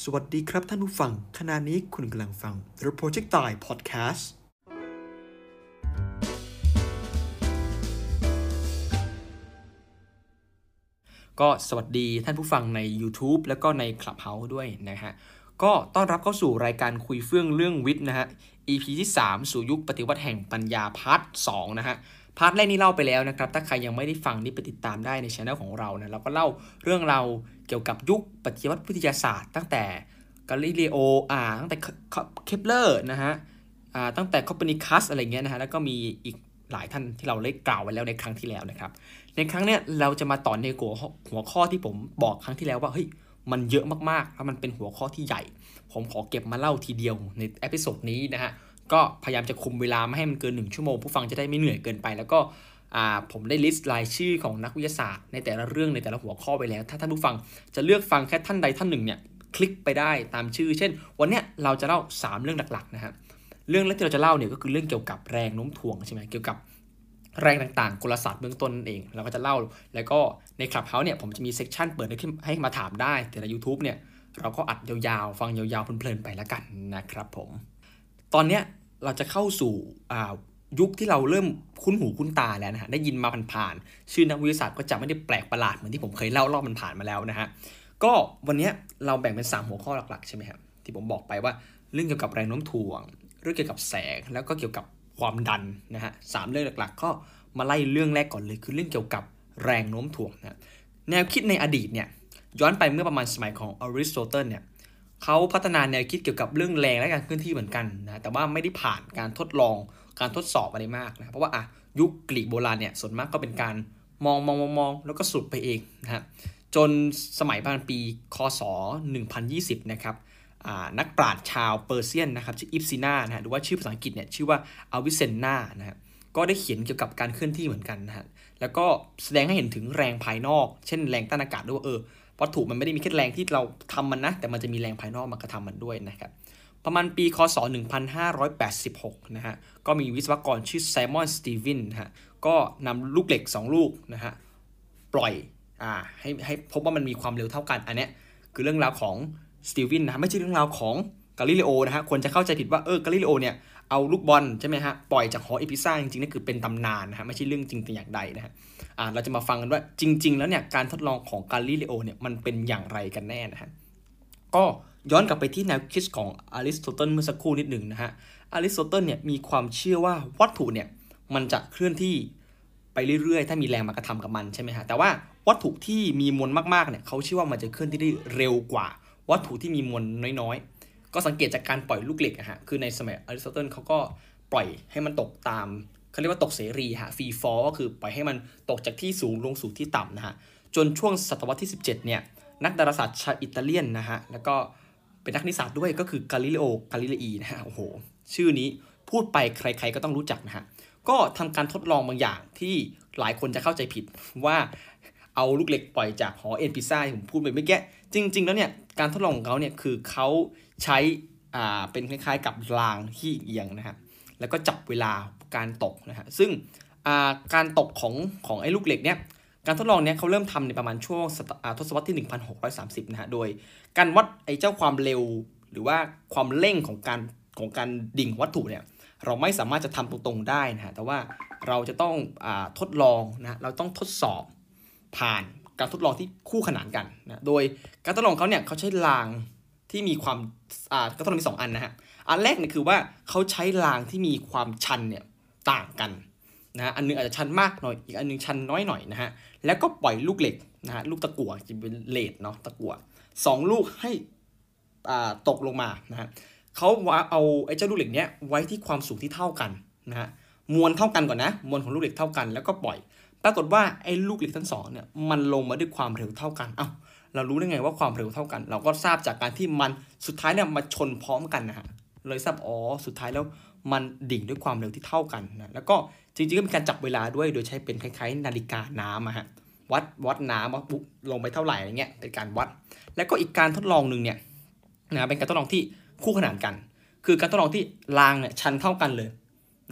สวัสดีครับท่านผู้ฟัง ขณะนี้คุณกำลังฟัง The Projectile Podcast ก็สวัสดีท่านผู้ฟังใน YouTube แล้วก็ใน Clubhouse ด้วยนะฮะ ก็ต้อนรับเข้าสู่รายการคุยเฟื่องเรื่องวิทย์นะฮะ EP ที่ 3 สู่ยุคปฏิวัติแห่งปัญญา part 2นะฮะ part แรกนี่เล่าไปแล้วนะครับ ถ้าใครยังไม่ได้ฟังนี่ไปติดตามได้ในช anel ของเรานะ เราก็เล่าเรื่องเราเกี่ยวกับยุคปฏิวัติวิทยาศาสตร์ ตั้งแต่กาลิเลโอ อ่า ตั้งแต่เคปเลอร์นะฮะ อ่า ตั้งแต่โคเปอร์นิคัสอะไรเงี้ยนะฮะ แล้วก็มีอีกหลายท่านที่เราได้กล่าวไว้แล้วในครั้งที่แล้วนะครับ ในครั้งเนี้ยเราจะมาต่อในหัวหัวข้อที่ผมบอกครั้งที่แล้วว่า เฮ้ย มันเยอะมากๆ แล้วมันเป็นหัวข้อที่ใหญ่ ผมขอเก็บมาเล่าทีเดียวใน episode นี้นะฮะ ก็พยายามจะคุมเวลาไม่ให้มันเกิน 1 ชั่วโมง ผู้ฟังจะได้ไม่เหนื่อยเกินไป แล้วก็อ่าผมได้ list รายชื่อของนักวิทยาศาสตร์ ในแต่ละเรื่องในแต่ละหัวข้อไปแล้ว ถ้าท่านผู้ฟังจะเลือกฟังแค่ท่านใดท่านหนึ่งเนี่ยคลิกไปได้ตามชื่อ เช่น วันเนี้ยเราจะเล่า 3 เรื่องหลักๆนะครับเรื่องแรกที่เราจะเล่าเนี่ยก็คือเรื่องเกี่ยวกับแรงโน้มถ่วงใช่ไหมเกี่ยวกับแรงต่างๆกลศาสตร์เบื้องต้นนั่นเอง เราก็จะเล่า แล้วก็ในคลับเฮาส์เนี่ยผมจะมี section เปิดให้ให้มาถามได้ แต่ใน YouTube เนี่ยเราก็อัดยาวๆ ฟังยาวๆเพลินๆไปแล้วกันนะครับผม ตอนเนี้ย เราจะเข้าสู่ยุคที่เราเริ่มคุ้นหูคุ้นตาแล้วนะฮะได้ยินมาผ่านๆชื่อนักวิทยาศาสตร์ก็จะไม่ได้แปลกประหลาดเหมือนที่ผมเคยเล่ารอบมันผ่านมาแล้วนะฮะก็วันนี้เราแบ่งเป็น 3 หัวข้อหลักๆใช่ไหมครับที่ผมบอกไปว่าเรื่องเกี่ยวกับแรงโน้มถ่วง เรื่องเกี่ยวกับแสงแล้วก็เกี่ยวกับความดันนะฮะสามเรื่องหลักๆ ก็มาไล่เรื่องแรกก่อนเลย คือเรื่องเกี่ยวกับแรงโน้มถ่วงนะแนวคิดในอดีตเนี่ยย้อนไปเมื่อประมาณสมัยของอริสโตเติลเนี่ย เขาพัฒนาแนวคิดเกี่ยวกับเรื่องแรงและการเคลื่อนที่เหมือนกันนะแต่ว่าไม่ได้ผ่านการทดลองการทดสอบอะไรมากนะเพราะว่าอะยุคกรีกโบราณเนี่ยส่วนมากก็เป็นการมองมองมองมองแล้วก็สรุปไปเองนะฮะจนสมัยประมาณปีคศ 1020 นะครับนักปราชญ์ชาวเปอร์เซียนนะครับชื่ออิบน์ซีนานะฮะหรือว่าชื่อภาษาอังกฤษเนี่ยชื่อว่าอวิเซนนานะฮะก็ได้เขียนเกี่ยวกับการเคลื่อนที่เหมือนกันนะฮะแล้วก็แสดงให้เห็นถึงแรงภายนอก เช่นแรงต้านอากาศด้วยว่าเออ วัตถุมันไม่ได้มีแค่แรงที่เราทำมันนะ แต่มันจะมีแรงภายนอกมากระทำมันด้วยนะครับ ประมาณปีคศ 1586 นะฮะ ก็มีวิศวกรชื่อไซมอน สตีวินนะฮะ ก็นำลูกเหล็ก 2 ลูกนะฮะ ปล่อย อ่า ให้ให้พบว่ามันมีความเร็วเท่ากัน อันเนี้ยคือเรื่องราวของสตีวินนะ ไม่ใช่เรื่องราวของกาลิเลโอนะฮะ คนจะเข้าใจผิดว่า เออ กาลิเลโอเนี่ย เอาลูกบอลใช่ไหมฮะปล่อยจากหอเอนปิซ่าจริงๆนั่นคือเป็นตำนานนะฮะไม่ใช่เรื่องจริงแต่อย่างใดนะฮะอ่าเราจะมาฟังกันว่าจริง ๆ แล้วเนี่ยการทดลองของกาลิเลโอเนี่ยมันเป็นอย่างไรกันแน่นะฮะก็ย้อนกลับไปที่แนวคิดของอริสโตเติลเมื่อสักครู่นิดหนึ่งนะฮะอริสโตเติลเนี่ยมีความเชื่อว่าวัตถุเนี่ยมันจะเคลื่อนที่ไปเรื่อยๆ ถ้ามีแรงมากระทำกับมันใช่ไหมฮะแต่ว่าวัตถุที่มีมวลมากๆเนี่ยเขาเชื่อว่ามันจะเคลื่อนที่ได้เร็วกว่า วัตถุที่มีมวลน้อยๆ ก็สังเกตจากการปล่อยลูกเหล็กอะฮะคือในสมัยอริสโตเติลเขาก็ปล่อยให้มันตกตามเขาเรียกว่าตกเสรีฮะ free fall ก็คือปล่อยให้มันตกจากที่สูงลงสู่ที่ต่ำนะฮะจนช่วงศตวรรษที่ 17 เนี่ยนักดาราศาสตร์ชาวอิตาเลียนนะฮะแล้วก็เป็นนักฟิสิกส์ด้วยก็คือกาลิเลโอกาลิเลอีนะฮะโอ้โห ชื่อนี้พูดไปใครๆก็ต้องรู้จักนะฮะก็ทำการทดลองบางอย่างที่หลายคนจะเข้าใจผิดว่าเอาลูกเหล็กปล่อยจากหอเอนปิซ่าที่ผมพูดไปเมื่อกี้ จริง ๆ แล้วเนี่ยการทดลองของเขาเนี่ยคือเขาใช้อ่าเป็นคล้ายๆ กับรางที่เอียงนะฮะแล้วก็จับเวลาการตกนะฮะซึ่งการตกของของไอ้ลูกเหล็กเนี่ยการทดลองเนี้ยเขาเริ่มทำในประมาณช่วงทศวรรษที่ 1630 นะฮะ โดยการวัดไอ้เจ้าความเร็ว หรือว่าความเร่งของการของการดิ่งวัตถุเนี่ยเราไม่สามารถจะทำตรงๆได้นะฮะ แต่ว่าเราจะต้องอทดลองนะ เราต้องทดสอบผ่าน การทดลองที่คู่ขนานกันนะ โดยการทดลองเขาเนี่ยเขาใช้รางที่มีความอ่าการทดลองมี2อันนะฮะ อันแรกเนี่ยคือว่าเขาใช้รางที่มีความชันเนี่ยต่างกันนะอันนึงอาจจะชันมากหน่อย อีกอันนึงชันน้อยหน่อยนะฮะ แล้วก็ปล่อยลูกเหล็กนะฮะ ลูกตะกั่วจะเป็นเลดเนาะ ตะกั่วสองลูกให้อ่าตกลงมานะฮะเขาว่าเอาไอ้เจ้าลูกเหล็กเนี้ยไว้ที่ความสูงที่เท่ากันนะฮะ มวลเท่ากันก่อนนะ มวลของลูกเหล็กเท่ากัน แล้วก็ปล่อย ปรากฏว่าไอ้ลูกเหล็กทั้งสองเนี่ยมันลงมาด้วยความเร็วเท่ากัน เอ้าเรารู้ได้ไงว่าความเร็วเท่ากัน เราก็ทราบจากการที่มันสุดท้ายเนี่ยมาชนพร้อมกันนะฮะเลยทราบอ๋อสุดท้ายแล้วมันดิ่งด้วยความเร็วที่เท่ากันนะแล้วก็จริงๆก็มีการจับเวลาด้วยโดยใช้เป็นคล้ายๆ นาฬิกาน้ำอะฮะวัดวัดน้ำว่าปุ๊บลงไปเท่าไหร่อะไรเงี้ยเป็นการวัด แล้วก็อีกการทดลองหนึ่งเนี่ยนะเป็นการทดลองที่คู่ขนานกัน คือการทดลองที่รางเนี่ยชันเท่ากันเลย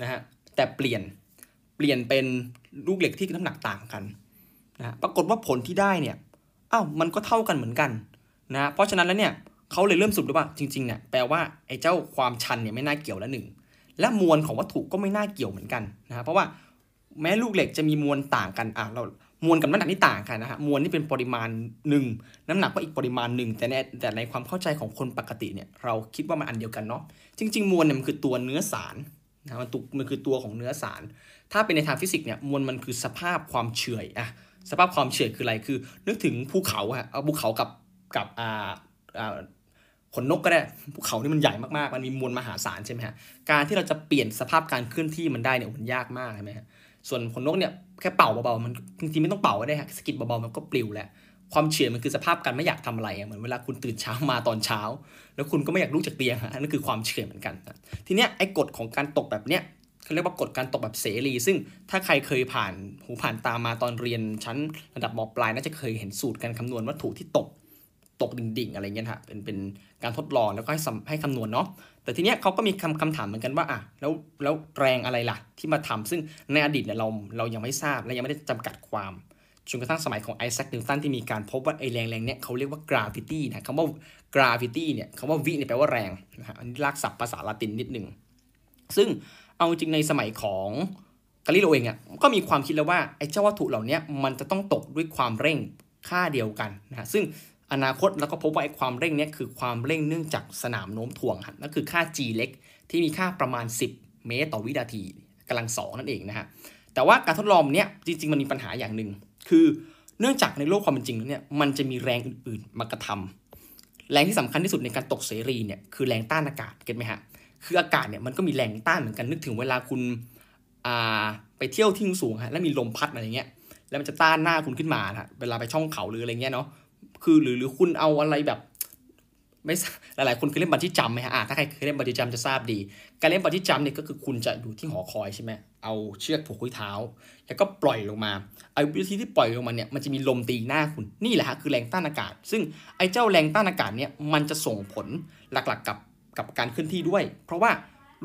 นะฮะแต่เปลี่ยนเปลี่ยนเป็น ลูกเหล็กที่น้ำหนักต่างกันนะปรากฏว่าผลที่ได้เนี่ยอ้าวมันก็เท่ากันเหมือนกันนะเพราะฉะนั้นแล้วเนี่ยเขาเลยเริ่มสรุปได้ว่าจริงๆเนี่ยแปลว่าไอ้เจ้าความชันเนี่ยไม่น่าเกี่ยวล้วหนึ่งและมวลของวัตถุก็ไม่น่าเกี่ยวเหมือนกันนะเพราะว่าแม้ลูกเหล็กจะมีมวลต่างกันอะเรามวลกับน้ำหนักนี่ต่างกันนะฮะมวลนี่เป็นปริมาณหนึ่งน้ำหนักก็อีกปริมาณหนึ่งแต่ในแต่ในความเข้าใจของคนปกติเนี่ยเราคิดว่ามันอันเดียวกันเนาะจริง ๆ มวลเนี่ยมันคือตัวเนื้อสารนะมันตุกมันคือตัวของเนื้อสาร ถ้าเป็นในทางฟิสิกส์เนี่ยมวลมันคือสภาพความเฉื่อยอะสภาพความเฉื่อยคืออะไรคือ นึกถึงภูเขาฮะเอาภูเขากับกับอ่าอ่าขนนกก็ได้ภูเขานี่มันใหญ่มากๆ มันมีมวลมหาศาลใช่ไหมฮะ การที่เราจะเปลี่ยนสภาพการเคลื่อนที่มันได้เนี่ยมันยากมากใช่ไหมฮะ ส่วนขนนกเนี่ยแค่เป่าเบาๆ มันจริงๆไม่ต้องเป่าก็ได้ฮะสกิดเบาๆมันก็ปลิวแหละความเฉื่อยมันคือสภาพการไม่อยากทำอะไรเหมือนเวลาคุณตื่นเช้ามาตอนเช้า แล้วคุณก็ไม่อยากลุกจากเตียงฮะนั่นคือความเฉื่อยเหมือนกัน ทีเนี้ยไอ้กฎของการตกแบบเนี้ย เขาเรียกว่ากฎการตกแบบเสรี ซึ่งถ้าใครเคยผ่านหูผ่านตามาตอนเรียนชั้นระดับมปลายน่าจะเคยเห็นสูตรการคำนวณวัตถุที่ตกตกดิ่งๆ อะไรเงี้ยฮะเป็นเป็นการทดลองแล้วก็ให้ให้คำนวณเนาะแต่ทีเนี้ยเขาก็มีคำคำถามเหมือนกันว่าอะแล้วแล้วแรงอะไรล่ะที่มาทำซึ่งในอดีตเนี่ยเราเรายังไม่ทราบและยังไม่ได้จำกัดความจนกระทั่งสมัยของไอแซคนิวตันที่มีการพบว่าไอแรงแรงเนี้ยเขาเรียกว่า gravity นะคำว่าgravity เนี่ยคำว่าวิเนี่ยแปลว่าแรงนะฮะอันนี้รากศัพท์ภาษาละตินนิดหนึ่งซึ่ง เอาจริงในสมัยของกาลิเลโอเองอะก็มีความคิดแล้วว่าไอ้เจ้าวัตถุเหล่านี้มันจะต้องตกด้วยความเร่งค่าเดียวกันนะซึ่งอนาคตเราก็พบว่าไอ้ความเร่งเนี้ยคือความเร่งเนื่องจากสนามโน้มถ่วงครับนั่นคือค่า g เล็กที่มีค่าประมาณ 10 เมตรต่อวินาทีกำลังสองนั่นเองนะฮะแต่ว่าการทดลองเนี้ยจริง ๆ มันมีปัญหาอย่างหนึ่งคือเนื่องจากในโลกความเป็นจริงเนี่ยมันจะมีแรงอื่นๆมากระทำแรงที่สำคัญที่สุดในการตกเสรีเนี่ยคือแรงต้านอากาศเก็ตไหมฮะ คืออากาศเนี่ยมันก็มีแรงต้านเหมือนกันนึกถึงเวลาคุณอ่าไปเที่ยวที่สูงฮะแล้วมีลมพัดอะไรเงี้ยแล้วมันจะต้านหน้าคุณขึ้นมาฮะเวลาไปช่องเขาหรืออะไรเงี้ยเนาะคือหรือหรือคุณเอาอะไรแบบไม่หลายๆคนเคยเล่นบันจี้จัมไหมฮะถ้าใครเคยเล่นบันจี้จัมจะทราบดี การเล่นบันจี้จัมเนี่ยก็คือคุณจะอยู่ที่หอคอยใช่ไหมเอาเชือกผูกที่เท้า แล้วก็ปล่อยลงมาไอ้วิธีที่ปล่อยลงมาเนี่ยมันจะมีลมตีหน้าคุณนี่แหละฮะคือแรงต้านอากาศ ซึ่งไอ้เจ้าแรงต้านอากาศเนี่ยมันจะส่งผลหลักๆกับ กับการเคลื่อนที่ด้วย เพราะว่า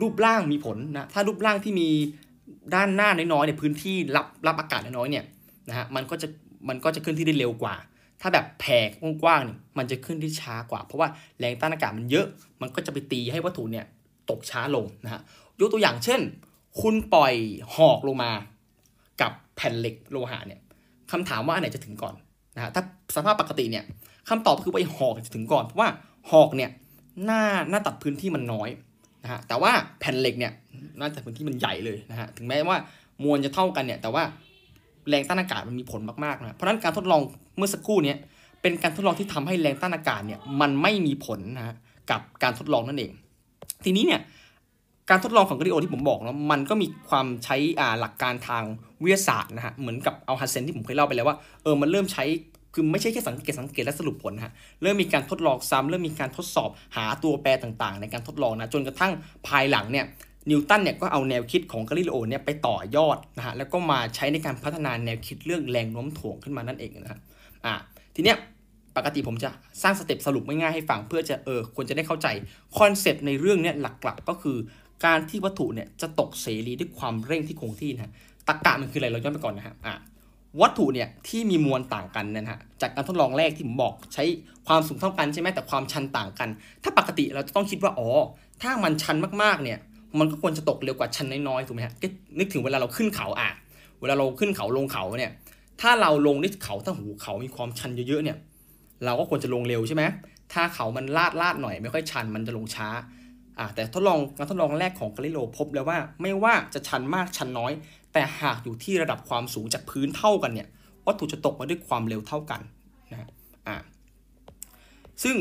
รูปร่างมีผลนะถ้ารูปร่างที่มีด้านหน้าน้อยๆในพื้นที่รับรับอากาศน้อยๆเนี่ยนะฮะมันก็จะมันก็จะเคลื่อนที่ได้เร็วกว่า ถ้าแบบแผ่กว้างๆเนี่ยมันจะขึ้นที่ช้ากว่า เพราะว่าแรงต้านอากาศมันเยอะ มันก็จะไปตีให้วัตถุเนี่ยตกช้าลงนะฮะยกตัวอย่างเช่น คุณปล่อยหอกลงมา กับแผ่นเหล็กโลหะเนี่ยคำถามว่าอันไหนจะถึงก่อนนะฮะถ้าสภาพปกติเนี่ยคำตอบคือไปหอกจะถึงก่อนเพราะว่าหอกเนี่ย หน้าหน้าตัดพื้นที่มันน้อยนะฮะแต่ว่าแผ่นเหล็กเนี่ยหน้าตัดพื้นที่มันใหญ่เลยนะฮะถึงแม้ว่ามวลจะเท่ากันเนี่ยแต่ว่าแรงต้านอากาศมันมีผลมากๆนะเพราะนั้นการทดลองเมื่อสักครู่เนี้เป็นการทดลองที่ทำให้แรงต้านอากาศเนี่ยมันไม่มีผลนะฮะกับการทดลองนั่นเอง ทีนี้เนี่ยการทดลองของกริโอที่ผมบอกแล้วมันก็มีความใช้อาหลักการทางวิทยาศาสตร์นะฮะเหมือนกับเอาฮัสเซนที่ผมเคยเล่าไปแล้วว่าเออมันเริ่มใช้ คือไม่ใช่แค่สังเกตสังเกตและสรุปผลฮะเริ่มมีการทดลองซ้ำเริ่มมีการทดสอบหาตัวแปรต่างๆ ในการทดลองนะจนกระทั่งภายหลังเนี่ยนิวตันเนี่ยก็เอาแนวคิดของกาลิเลโอเนี่ยไปต่อยอดนะฮะแล้วก็มาใช้ในการพัฒนาแนวคิดเรื่องแรงโน้มถ่วงขึ้นมานั่นเองนะฮะอ่าทีเนี้ยปกติผมจะสร้าง step สรุปง่ายๆให้ฟังเพื่อจะเออควรจะได้เข้าใจ concept ในเรื่องเนี้ยหลักๆก็คือการที่วัตถุเนี่ยจะตกเสรีด้วยความเร่งที่คงที่นะตรรกะมันคืออะไรเราย้อนไปก่อนนะฮะอ่า วัตถุเนี่ยที่มีมวลต่างกันนะฮะจากการทดลองแรกที่ผมบอกใช้ความสูงเท่ากันใช่ไหมแต่ความชันต่างกัน ถ้าปกติเราจะต้องคิดว่าอ๋อถ้ามันชันมากๆเนี่ยมันก็ควรจะตกเร็วกว่าชันน้อยๆถูกไหมฮะนึกถึงเวลาเราขึ้นเขาอะเวลาเราขึ้นเขาลงเขาเนี่ยถ้าเราลงที่เขาถ้าหูเขามีความชันเยอะๆเนี่ยเราก็ควรจะลงเร็วใช่ไหมถ้าเขามันลาดลาดหน่อยไม่ค่อยชันมันจะลงช้าอะแต่ทดลองการทดลองแรกของกาลิโลพบแล้วว่า ไม่ว่าจะชันมากชันน้อย แต่หากอยู่ที่ระดับความสูงจากพื้นเท่ากันเนี่ยวัตถุจะตกมาด้วยความเร็วเท่ากันนะอะซึ่ง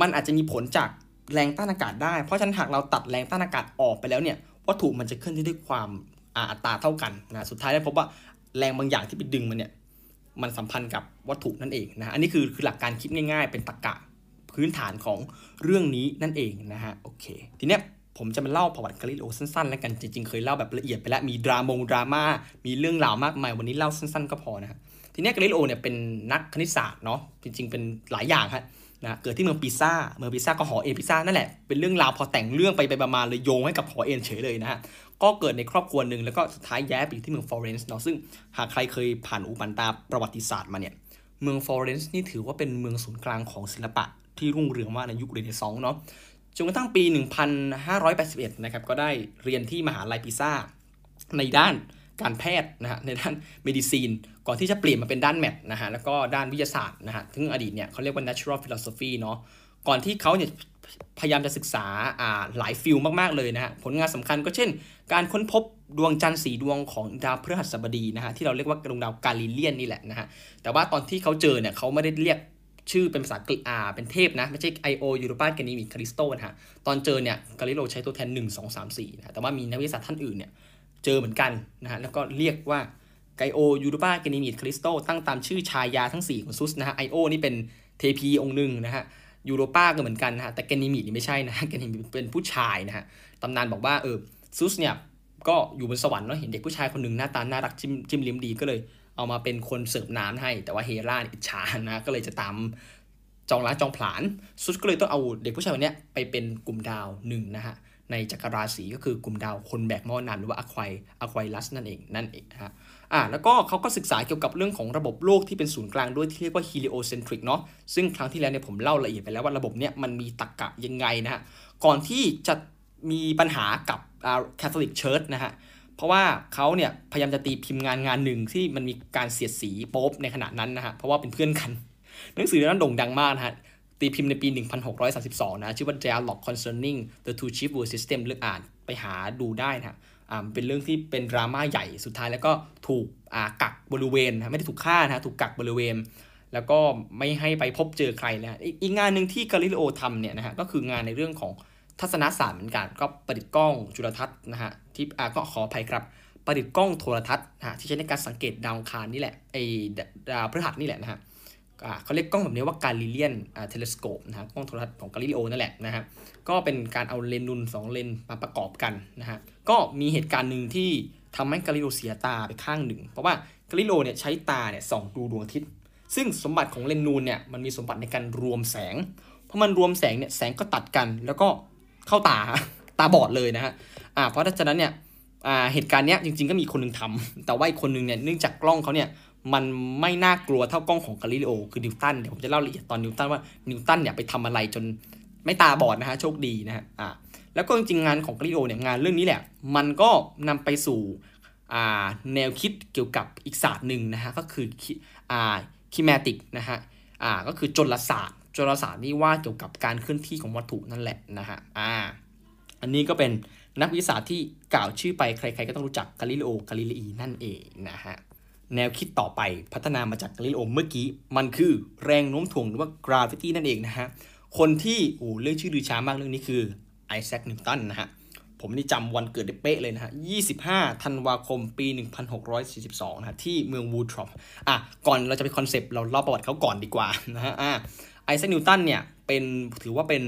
มันอาจจะมีผลจากแรงต้านอากาศได้ เพราะฉะนั้นหากเราตัดแรงต้านอากาศออกไปแล้วเนี่ยวัตถุมันจะเคลื่อนที่ด้วยความอัตราเท่ากันนะสุดท้ายได้พบว่าแรงบางอย่างที่ไปดึงมันเนี่ยมันสัมพันธ์กับวัตถุนั่นเองนะอันนี้คือคือหลักการคิดง่าย ๆ เป็นตรรกะพื้นฐานของเรื่องนี้นั่นเองนะฮะโอเคทีเนี้ย ผมจะมาเล่าประวัติกาลิเลโอสั้นๆแล้วกัน จริงๆ เคยเล่าแบบละเอียดไปแล้ว มีดรามงดราม่า มีเรื่องราวมากมาย วันนี้เล่าสั้นๆ ก็พอนะฮะทีนี้กาลิเลโอเนี่ยเป็นนักคณิตศาสตร์เนาะ จริงๆ เป็นหลายอย่างครับนะเกิดที่เมืองปิซ่า เมืองปิซ่าก็หอเอนปิซ่านั่นแหละ เป็นเรื่องราวพอแต่งเรื่องไปไปประมาณเลยโยงให้กับหอเอนเฉยเลยนะฮะ ก็เกิดในครอบครัวหนึ่งแล้วก็สุดท้ายย้ายไปที่เมืองฟลอเรนซ์เนาะ ซึ่งหากใครเคยผ่านหูผ่านตาประวัติศาสตร์มาเนี่ย เมืองฟลอเรนซ์นี่ถือว่าเป็นเมืองศูนย์กลางของศิลปะที่รุ่งเรืองมากในยุคเรเนซองส์เนาะ จนกระทั่งปี 1581 นะครับ ก็ได้เรียนที่มหาลัยปิซ่า ในด้านการแพทย์นะฮะ ในด้าน medicine ก่อนที่จะเปลี่ยนมาเป็นด้าน math นะฮะ แล้วก็ด้านวิทยาศาสตร์นะฮะซึ่งอดีตเนี่ยเขาเรียกว่า natural philosophy เนาะ ก่อนที่เขาเนี่ยพยายามจะศึกษาอ่าหลาย field มาก ๆ เลยนะฮะ ผลงานสำคัญก็เช่น การค้นพบดวงจันทร์สี่ดวงของดาวพฤหัสบดีนะฮะ ที่เราเรียกว่าดวงดาว Galilean นี่แหละนะฮะ แต่ว่าตอนที่เขาเจอเนี่ยเขาไม่ได้เรียก ชื่อเป็นภาษาอ่าเป็นเทพนะ ไม่ใช่ I.O. ยูโรปาแกนีมิคาริสโตนะฮะ ตอนเจอเนี่ยกาลิเลโอใช้ตัวแทน 1 2 3 4นะแต่ว่ามีนักวิทยาศาสตร์ท่านอื่นเนี่ยเจอเหมือนกันนะฮะแล้วก็เรียกว่าไอโอยูโรปาแกนีมีด คัลลิสโตตั้งตามชื่อชายาทั้ง 4 ของซุสนะฮะ ไอโอ นี่เป็นเทพีองค์หนึ่งนะฮะยูโรปาก็เหมือนกันนะฮะแต่แกนีมินี่ไม่ใช่นะแกนีมิเป็นผู้ชายนะฮะตำนานบอกว่าเออซุสเนี่ยก็อยู่บนสวรรค์เนาะเห็นเด็กผู้ชายคนหนึ่งหน้าตาน่ารักจิ้มจิ้มลิ้มดีก็เลย เอามาเป็นคนเสิร์ฟน้ำให้ แต่ว่าเฮราอิจฉานะก็เลยจะตามจองร้านจองผลานซุสก็เลยต้องเอาเด็กผู้ชายคนนี้ไปเป็นกลุ่มดาวหนึ่งนะฮะในจักรราศีก็คือกลุ่มดาวคนแบกหม้อน้ำหรือว่าอะควายอะควายลัสนั่นเองนั่นเองฮะอ่าแล้วก็เขาก็ศึกษาเกี่ยวกับเรื่องของระบบโลกที่เป็นศูนย์กลางด้วยที่เรียกว่า heliocentric เนาะซึ่งครั้งที่แล้วเนี่ยผมเล่าละเอียดไปแล้วว่าระบบเนี้ยมันมีตรรกะยังไงนะฮะก่อนที่จะมีปัญหากับอา Catholic Church นะฮะ เพราะว่าเขาเนี่ยพยายามจะตีพิมพ์งานงานหนึ่งที่มันมีการเสียดสีโป๊ปในขณะนั้นนะฮะเพราะว่าเป็นเพื่อนกัน หนังสือนั้นโด่งดังมากนะฮะตีพิมพ์ในปี 1632 นะ ชื่อว่า Dialogue Concerning the Two Chief World System เลือกอ่านไปหาดูได้นะฮะอ่าเป็นเรื่องที่เป็นดราม่าใหญ่สุดท้ายแล้วก็ถูกอ่ากักบริเวณนะไม่ได้ถูกฆ่านะถูกกักบริเวณ แล้วก็ไม่ให้ไปพบเจอใครนะอีกงานหนึ่งที่กาลิเลโอทำเนี่ยนะฮะก็คืองานในเรื่องของ ทัศนศาสตร์เหมือนกันก็ประดิษฐ์กล้องจุลทรรศน์นะฮะที่อ่าก็ขออภัยครับ ประดิษฐ์กล้องโทรทรรศน์นะฮะที่ใช้ในการสังเกตดาวเคราะห์นี่แหละไอดาวพฤหัสนี่แหละนะฮะอ่าเขาเรียกกล้องแบบนี้ว่า Galilean อ่า telescope นะฮะกล้องโทรทรรศน์ของกาลิเลโอนั่นแหละนะฮะก็เป็นการเอาเลนส์นูนสองเลนส์มาประกอบกันนะฮะก็มีเหตุการณ์หนึ่งที่ทำให้กาลิเลโอเสียตาไปข้างหนึ่ง เพราะว่ากาลิเลโอเนี่ยใช้ตาเนี่ยส่องดูดวงอาทิตย์ ซึ่งสมบัติของเลนส์นูนเนี่ยมันมีสมบัติในการรวมแสง เพราะมันรวมแสงเนี่ยแสงก็ตัดกันแล้วก็ เข้าตาตาบอดเลยนะฮะอ่าเพราะฉะนั้นเนี่ยอ่าเหตุการณ์เนี้ยจริงๆก็มีคนหนึ่งทำแต่ว่าอีกคนหนึ่งเนี่ยเนื่องจากกล้องเขาเนี่ยมันไม่น่ากลัวเท่ากล้องของกาลิเลโอคือนิวตันเดี๋ยวผมจะเล่าละเอียดตอนนิวตันว่านิวตันเนี่ยไปทำอะไรจนไม่ตาบอดนะฮะโชคดีนะฮะอ่าแล้วก็จริงๆงานของกาลิเลโอเนี่ยงานเรื่องนี้แหละ มันก็นำไปสู่อ่าแนวคิดเกี่ยวกับอีกศาสตร์หนึ่งนะฮะก็คืออ่าคิแมติกนะฮะอ่าก็คือจลศาสตร์ จลศาสตร์นี่ว่าเกี่ยวกับการเคลื่อนที่ของวัตถุนั่นแหละนะฮะอ่าอันนี้ก็เป็นนักวิทยาศาสตร์ที่กล่าวชื่อไปใคร ๆ ก็ต้องรู้จักกาลิเลโอกาลิเลอีนั่นเองนะฮะแนวคิดต่อไปพัฒนามาจากกาลิเลโอเมื่อกี้ มันคือแรงโน้มถ่วงหรือว่า gravity นั่นเองนะฮะคนที่โอ้เลื่องชื่อลือชามากเรื่องนี้คือไอแซคนิวตันนะฮะผมนี่จำวันเกิดได้เป๊ะเลยนะฮะ 25 ธันวาคม ปี 1642 นะฮะที่เมืองวูทรอปอะ ก่อนเราจะไป concept เราเล่าประวัติเขาก่อนดีกว่านะฮะ อะ ไอแซคนิวตันเนี่ยเป็นถือว่าเป็น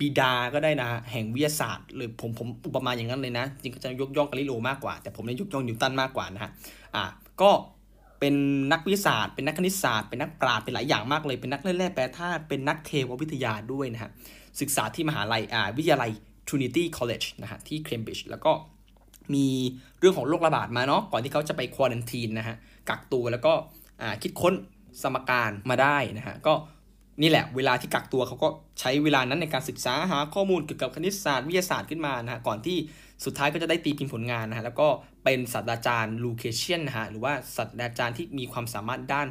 บิดาก็ได้นะฮะแห่งวิทยาศาสตร์เลยผมผมอุปมาอย่างนั้นเลยนะ จริงก็จะยกย่องกาลิเลโอมากกว่า แต่ผมเนี่ยยกย่องนิวตันมากกว่านะฮะอะก็เป็นนักวิทยาศาสตร์ เป็นนักคณิตศาสตร์เป็นนักปราชญ์เป็นหลายอย่างมากเลยเป็นนักเล่นแร่แปรธาตุเป็นนักเทววิทยาด้วยนะฮะศึกษาที่มหาลัยอ่าวิทยาลัย Trinity College นะฮะที่เคมบริดจ์แล้วก็มีเรื่องของโรคระบาดมาเนาะก่อนที่เขาจะไปควอนทีนนะฮะกักตัวแล้วก็อ่าคิดค้นสมการมาได้นะฮะก็ นี่แหละเวลาที่กักตัวเขาก็ใช้เวลานั้นในการศึกษาหาข้อมูลเกี่ยวกับคณิตศาสตร์วิทยาศาสตร์ขึ้นมานะฮะก่อนที่สุดท้ายก็จะได้ตีพิมพ์ผลงานนะฮะแล้วก็เป็นศาสตราจารย์ Lucasian นะฮะหรือว่าศาสตราจารย์ที่มีความสามารถด้าน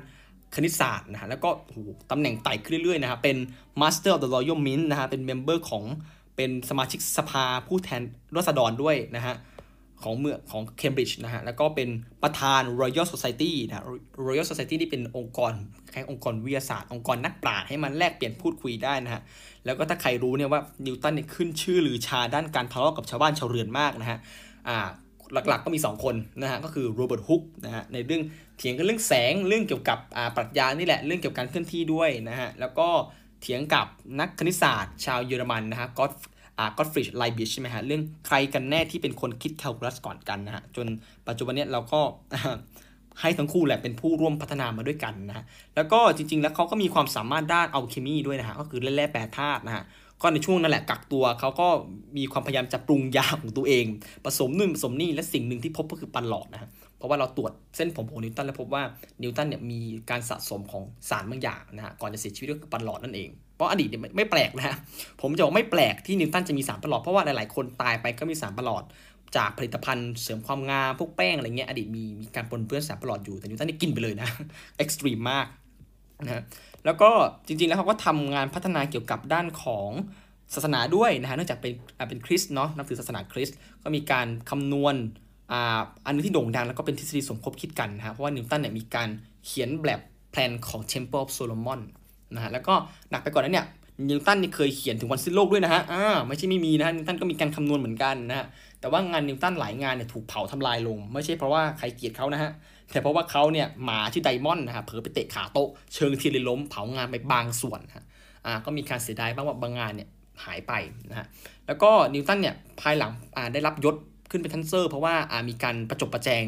คณิตศาสตร์นะฮะแล้วก็โอ้โหตำแหน่งไต่ขึ้นเรื่อยๆนะฮะเป็น Master of the Royal Mint นะฮะเป็น member ของเป็นสมาชิกสภาผู้แทนราษฎรด้วยนะฮะของเมืองของเคมบริดจ์นะฮะแล้วก็เป็นประธาน Royal Society นะ Royal Society ที่เป็นองค์กร คล้ายองค์กรวิทยาศาสตร์องค์กรนักปราชญ์ให้มันแลกเปลี่ยนพูดคุยได้นะฮะแล้วก็ถ้าใครรู้เนี่ยว่านิวตันเนี่ยขึ้นชื่อลือชาด้านการทะเลาะกับชาวบ้านชาวเรือนมากนะฮะอ่าหลักๆก็มี 2 คนนะฮะก็คือโรเบิร์ตฮุกนะฮะในเรื่องเถียงกันเรื่องแสงเรื่องเกี่ยวกับอ่าปรัชญานี่แหละเรื่องเกี่ยวกับการเคลื่อนที่ด้วยนะฮะแล้วก็เถียงกับนักคณิตศาสตร์ชาวเยอรมันนะฮะก็อ่ากอตต์ฟรีดไลบ์นิซใช่ไหมฮะเรื่องใครกันแน่ที่เป็นคนคิดแคลคูลัสก่อนกันนะฮะจนปัจจุบันเนี้ยเราก็ ให้ทั้งคู่แหละเป็นผู้ร่วมพัฒนามาด้วยกันนะแล้วก็จริง ๆ แล้วเขาก็มีความสามารถด้านอัลเคมีด้วยนะฮะก็คือแร่แปรธาตุนะฮะก็ในช่วงนั้นแหละกักตัวเขาก็มีความพยายามจะปรุงยาของตัวเอง ผสมนู่นผสมนี่และสิ่งหนึ่งที่พบก็คือปันหลอดนะฮะเพราะว่าเราตรวจเส้นผมของนิวตันแล้วพบว่านิวตันเนี่ยมีการสะสมของสารบางอย่างนะฮะก่อนจะเสียชีวิตก็คือปันหลอดนั่นเองเพราะอดีตเนี่ยไม่แปลกนะฮะผมจะบอกไม่แปลกที่นิวตันจะมีสารประหลอดเพราะว่าหลายๆคนตายไปก็มีสารประหลอด จากผลิตภัณฑ์เสริมความงามพวกแป้งอะไรเงี้ยอดีตมีมีการปนเปื้อนสารประหลอดอยู่แต่นิวตันนี่กินไปเลยนะextreme มากนะแล้วก็จริงๆแล้วเขาก็ทำงานพัฒนาเกี่ยวกับด้านของศาสนาด้วยนะฮะเนื่องจากเป็นเป็นคริสต์เนาะนับถือศาสนาคริสต์ก็มีการคำนวณอ่าอันนึงที่โด่งดังแล้วก็เป็นทฤษฎีสมคบคิดกันนะฮะเพราะว่านิวตันเนี่ยมีการเขียนแบบแผนของ Temple of Solomon นะฮะแล้วก็หนักไปกว่านั้นเนี่ยนิวตันนี่เคยเขียนถึงวันสิ้นโลกด้วยนะฮะอ่าไม่ใช่ไม่มีนะฮะนิวตันก็มีการคำนวณเหมือนกันนะฮะ แต่ว่างานนิวตันหลายงานเนี่ยถูกเผาทำลายลง ไม่ใช่เพราะว่าใครเกลียดเขานะฮะ แต่เพราะว่าเขาเนี่ยหมาชื่อไดมอนด์นะฮะเผลอไปเตะขาโต๊ะเชิงเทียนเลยล้มเผางานไปบางส่วนฮะอ่าก็มีการเสียดายบ้างว่าบางงานเนี่ยหายไปนะฮะแล้วก็นิวตันเนี่ยภายหลังอ่าได้รับยศขึ้นเป็นท่านเซอร์ เพราะว่าอ่ามีการประจบประแจง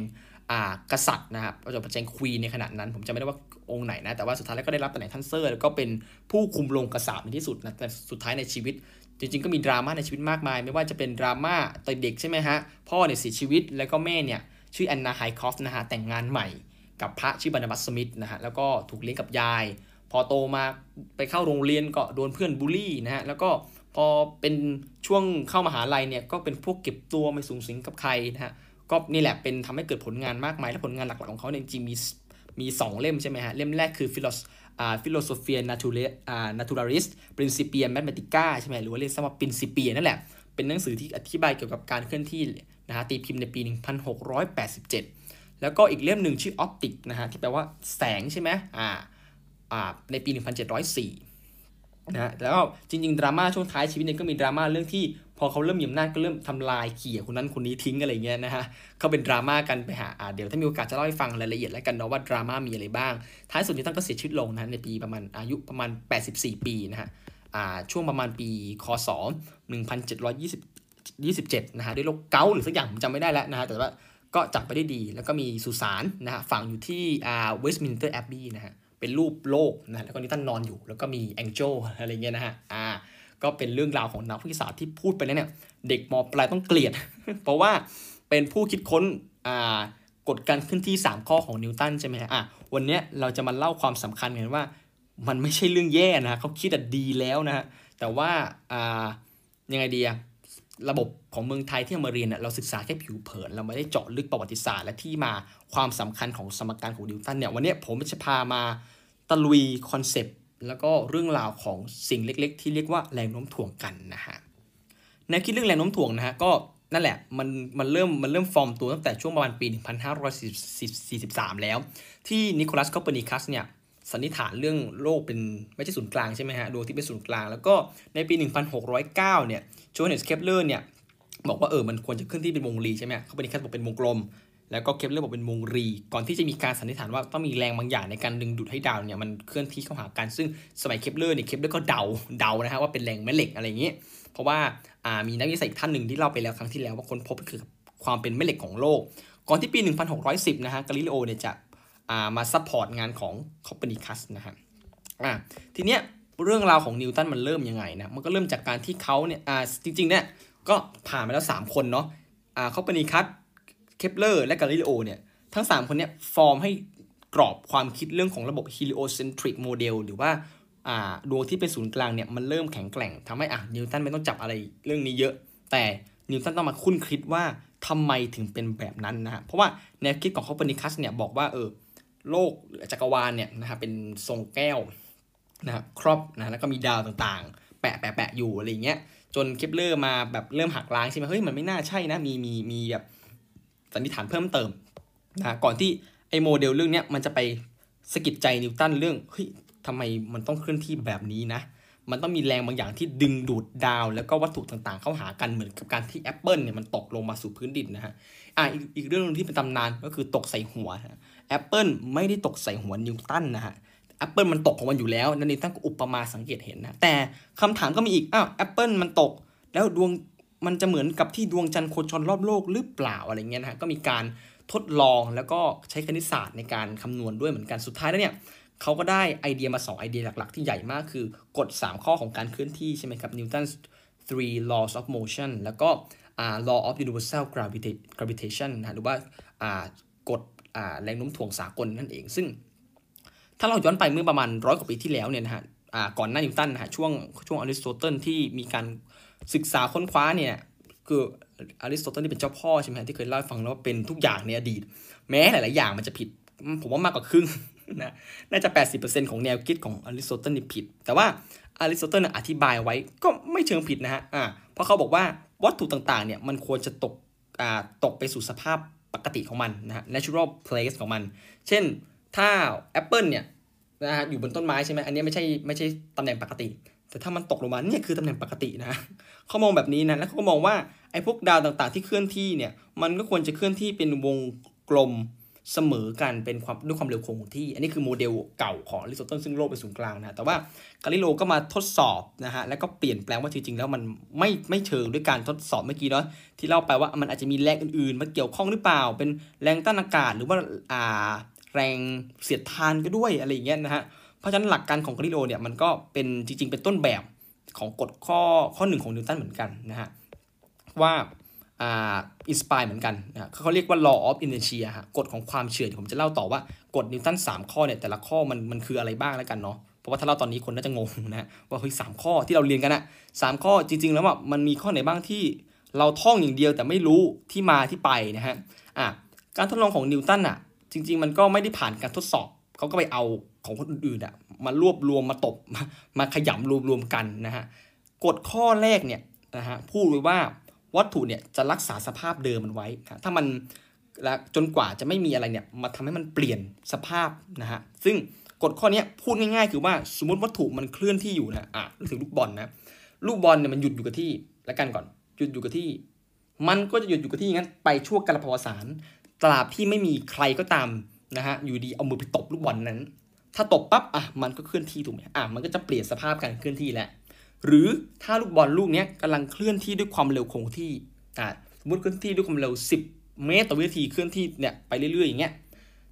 อ่ากษัตริย์นะครับประจบประแจง queen ในขณะนั้น ผมจำไม่ได้ว่าองค์ไหนนะแต่ว่าสุดท้ายแล้วก็ได้รับตำแหน่งท่านเซอร์ แล้วก็เป็นผู้คุมโรงกษัตริย์ในที่สุดนะแต่สุดท้ายในชีวิต จริงๆก็มีดราม่าในชีวิตมากมาย ไม่ว่าจะเป็นดราม่าตอนเด็กใช่ไหมฮะ พ่อเนี่ยเสียชีวิตแล้วก็แม่เนี่ยชื่อแอนนาไฮคอฟนะฮะแต่งงานใหม่กับพระชื่อบานาบัสสมิธนะฮะแล้วก็ถูกเลี้ยงกับยาย พอโตมาไปเข้าโรงเรียนก็โดนเพื่อนบูลลี่นะฮะแล้วก็พอเป็นช่วงเข้ามหาลัยเนี่ยก็เป็นพวกเก็บตัวไม่สูงสิงกับใครนะฮะก็นี่แหละเป็นทำให้เกิดผลงานมากมายและผลงานหลักๆของเขาเนี่ยจริงมีมีสองเล่มใช่ไหมฮะเล่มแรกคือ philos อ่า philosophia naturalis อ่า naturalis principia mathematica ใช่ไหมหรือว่าเรียกสั้นว่า principia นั่นแหละ เป็นหนังสือที่อธิบายเกี่ยวกับการเคลื่อนที่นะฮะตีพิมพ์ในปี 1687 แล้วก็อีกเล่มหนึ่งชื่อ optic นะฮะที่แปลว่าแสงใช่ไหมอ่าอ่าในปี 1704นะฮะแล้วจริงๆดราม่าช่วงท้ายชีวิตเนี่ยก็มีดราม่าเรื่องที่ พอเขาเริ่มมีอำนาจก็เริ่มทำลายเขี่ยคนนั้นคนนี้ทิ้งอะไรเงี้ยนะฮะเขาเป็นดราม่ากันไปหาอ่าเดี๋ยวถ้ามีโอกาสจะเล่าให้ฟังรายละเอียดแล้วกันเนาะว่าดราม่ามีอะไรบ้าง ท้ายสุดนิวตันก็เสียชีวิตลงนะในปีประมาณอายุประมาณ 84 ปีนะฮะอ่าช่วงประมาณปีคศ1727นะฮะด้วยโรคเกาต์หรือสักอย่างผมจำไม่ได้แล้วนะฮะแต่ว่าก็จากไปได้ดี แล้วก็มีสุสานนะฮะฝังอยู่ที่อ่าเวสต์มินสเตอร์แอบบีนะฮะเป็นรูปโลกนะแล้วก็นิวตันนอนอยู่ แล้วก็มี angel อะไรเงี้ยนะฮะอ่า ก็เป็นเรื่องราวของนักวิทยาศาสตร์ที่พูดไปแล้วเนี่ยเด็กมปลายต้องเกลียด เพราะว่าเป็นผู้คิดค้นอ่ากฎการขึ้นที่ 3 ข้อของนิวตันใช่ไหมฮะอะวันนี้เราจะมาเล่าความสำคัญกันว่า มันไม่ใช่เรื่องแย่นะเขาคิดแต่ดีแล้วนะฮะแต่ว่าอ่ายังไงดีอะระบบของเมืองไทยที่เรามาเรียนเน่ยเราศึกษาแค่ผิวเผิน เราไม่ได้เจาะลึกประวัติศาสตร์และที่มาความสำคัญของสมการของนิวตันเนี่ยวันนี้ผมจะพามาตะลุยคอนเซปต์ แล้วก็เรื่องราวของสิ่งเล็กๆ ที่เรียกว่าแรงโน้มถ่วงกันนะฮะแนวคิดเรื่องแรงโน้มถ่วงนะฮะก็นั่นแหละมันมันเริ่มมันเริ่มฟอร์มตัวตั้งแต่ช่วงประมาณปี 1543 แล้ว ที่นิโคลัสคอปเปอร์นิคัสเนี่ยสันนิษฐานเรื่องโลกเป็นไม่ใช่ศูนย์กลางใช่ไหมฮะดวงอาทิตย์เป็นศูนย์กลาง แล้วก็ในปี 1609 เนี่ยโยฮันเนสเคปเลอร์เนี่ยบอกว่าเออมันควรจะเคลื่อนที่เป็นวงรีใช่ไหมคอปเปอร์นิคัสบอกเป็นวงกลม แล้วก็เคปเลอร์บอกเป็นวงรี ก่อนที่จะมีการสันนิษฐานว่าต้องมีแรงบางอย่างในการดึงดูดให้ดาวเนี่ยมันเคลื่อนที่เข้าหากันซึ่งสมัยเคปเลอร์เนี่ยเคปเลอร์ก็เดาเดานะฮะว่าเป็นแรงแม่เหล็กอะไรอย่างนี้เพราะว่าามีนักวิทยาศาสตร์ท่านหนึ่งที่เล่าไปแล้วครั้งที่แล้วว่าค้นพบคือความเป็นแม่เหล็กของโลก ก่อนที่ปี 1610 นะฮะกาลิเลโอเนี่ยจะมา support งานของคอปเปอร์นิคัสนะฮะอ่าทีเนี้ยเรื่องราวของนิวตันมันเริ่มยังไงนะมันก็เริ่มจากการที่เขาเนี่ยอ่าจริงๆเนี่ยก็ผ่านมาแล้ว 3 คนเนาะอ่าคอปเปอร์นิคัส เคปเลอร์และกาลิเลโอเนี่ยทั้ง 3 คนเนี่ยฟอร์มให้กรอบความคิดเรื่องของระบบ heliocentric model หรือว่าดวงอาทิตย์เป็นศูนย์กลางเนี่ยมันเริ่มแข็งแกร่งทำให้อะนิวตันไม่ต้องจับอะไรเรื่องนี้เยอะ แต่นิวตันต้องมาครุ่นคิดว่าทำไมถึงเป็นแบบนั้นนะฮะเพราะว่าแนวคิดของคอปเปอร์นิคัสเนี่ยบอกว่าเออโลกจักรวาลเนี่ยนะฮะเป็นทรงแก้วนะครับครอบนะแล้วก็มีดาวต่างๆ แปะแปะแปะอยู่อะไรเงี้ยจนเคปเลอร์มาแบบเริ่มหักล้างใช่ไหมเฮ้ยมันไม่น่าใช่นะมีมีมีแบบ สันนิษฐานเพิ่มเติมนะก่อนที่ไอ้โมเดลเรื่องเนี้ยมันจะไปสะกิดใจนิวตันเรื่องเฮ้ยทำไมมันต้องเคลื่อนที่แบบนี้นะ มันต้องมีแรงบางอย่างที่ดึงดูดดาว แล้วก็วัตถุต่างๆ เข้าหากันเหมือนกับการที่แอปเปิลเนี่ยมันตกลงมาสู่พื้นดินนะฮะอ่าอีกอีกเรื่องนึงที่เป็นตำนานก็คือตกใส่หัวแอปเปิลไม่ได้ตกใส่หัวนิวตันนะฮะแอปเปิลมันตกของมันอยู่แล้วนั่นนิวตันก็อุตส่าห์มาสังเกตเห็นนะแต่คำถามก็มีอีกอ้าวแอปเปิลมันตก แล้วดวง มันจะเหมือนกับที่ดวงจันทร์โคจรรอบโลกหรือเปล่าอะไรเงี้ยนะฮะก็มีการทดลองแล้วก็ใช้คณิตศาสตร์ในการคำนวณด้วยเหมือนกันสุดท้ายแล้วเนี่ยเขาก็ได้ไอเดียมา 2 ไอเดียหลัก ๆ ที่ใหญ่มากคือกฎ 3 ข้อของการเคลื่อนที่ใช่ไหมครับ Newton's three laws of motion แล้วก็ law of universal gravitation นะหรือว่ากฎแรงโน้มถ่วงสากลนั่นเอง ซึ่ง ถ้าเราย้อนไปเมื่อประมาณร้อยกว่าปีที่แล้วเนี่ยนะฮะก่อนหน้านิวตันนะฮะช่วงช่วงอริสโตเติลที่มีการ ศึกษาค้นคว้าเนี่ยคืออริสโตเติลที่เป็นเจ้าพ่อใช่ไหมที่เคยเล่าให้ฟังแล้วว่าเป็นทุกอย่างในอดีต แม้หลาย ๆ อย่างมันจะผิด ผมว่ามากกว่าครึ่งนะน่าจะ 80%ของแนวคิดของอริสโตเติลนี่ผิด แต่ว่าอริสโตเติลอธิบายไว้ก็ไม่เชิงผิดนะฮะอ่าเพราะเขาบอกว่าวัตถุต่าง ๆ เนี่ยมันควรจะตกอ่าตกไปสู่สภาพปกติของมันนะฮะ natural place ของมัน เช่นถ้าแอปเปิลเนี่ยนะฮะอยู่บนต้นไม้ใช่ไหมอันนี้ไม่ใช่ไม่ใช่ตำแหน่งปกติ แต่ถ้ามันตกลงมาเนี่ยคือตำแหน่งปกตินะเขามองแบบนี้นะแล้วเขาก็มองว่าไอ้พวกดาวต่างๆ ที่เคลื่อนที่เนี่ยมันก็ควรจะเคลื่อนที่เป็นวงกลมเสมอกันเป็นความด้วยความเร็วคงที่ อันนี้คือโมเดลเก่าของอริสโตเติลซึ่งโลกเป็นศูนย์กลางนะแต่ว่ากาลิโลก็มาทดสอบนะฮะแล้วก็เปลี่ยนแปลงว่าจริงๆแล้วมันไม่ไม่เชิงด้วยการทดสอบเมื่อกี้เนาะที่เล่าไปว่ามันอาจจะมีแรงอื่นๆมาเกี่ยวข้องหรือเปล่า เป็นแรงต้านอากาศหรือว่าอ่าแรงเสียดทานก็ด้วยอะไรอย่างเงี้ยนะฮะเราะฉะนั้นหลักการของกาลิโลเนี่ยมันก็เป็นจริง ๆ เป็นต้นแบบของกฎข้อข้อหนึ่งของนิวตันเหมือนกันนะฮะว่าอ่าอินสปายเหมือนกันนะเขาเรียกว่า law of inertia ฮะกฎของความเฉื่อยผมจะเล่าต่อว่ากฎนิวตัน3ข้อเนี่ยแต่ละข้อมันมันคืออะไรบ้างแล้วกันเนาะเพราะว่าถ้าเล่าตอนนี้คนน่าจะงงนะว่าเฮ้ยสามข้อที่เราเรียนกันอะสามข้อจริง ๆ แล้วว่ามันมีข้อไหนบ้างที่เราท่องอย่างเดียวแต่ไม่รู้ที่มาที่ไปนะฮะอะการทดลองของนิวตันอะจริง ๆ มันก็ไม่ได้ผ่านการทดสอบเขาก็ไปเอา ของคนอื่นๆอะมารวบรวมมาตบมามาขยำรวมๆกันนะฮะกฎข้อแรกเนี่ยนะฮะพูดไว้ว่าวัตถุเนี่ยจะรักษาสภาพเดิมมันไว้ ถ้ามันและจนกว่าจะไม่มีอะไรเนี่ยมาทำให้มันเปลี่ยนสภาพนะฮะซึ่งกฎข้อนี้พูดง่ายๆ คือว่าสมมติวัตถุมันเคลื่อนที่อยู่นะอะนึกถึงลูกบอลนะลูกบอลเนี่ยมันหยุดอยู่กับที่แล้วกันก่อนหยุดอยู่กับที่ มันก็จะหยุดอยู่กับที่งั้นไปชั่วกาลภาวสารตราบที่ไม่มีใครก็ตามนะฮะอยู่ดีเอามือไปตบลูกบอลนั้น ถ้าตบปั๊บอะมันก็เคลื่อนที่ถูกไหมอะมันก็จะเปลี่ยนสภาพการเคลื่อนที่แล้วหรือถ้าลูกบอลลูกนี้กำลังเคลื่อนที่ด้วยความเร็วคงที่อะสมมติเคลื่อนที่ด้วยความเร็ว 10 เมตรต่อวินาทีเคลื่อนที่เนี่ยไปเรื่อยๆอย่างเงี้ย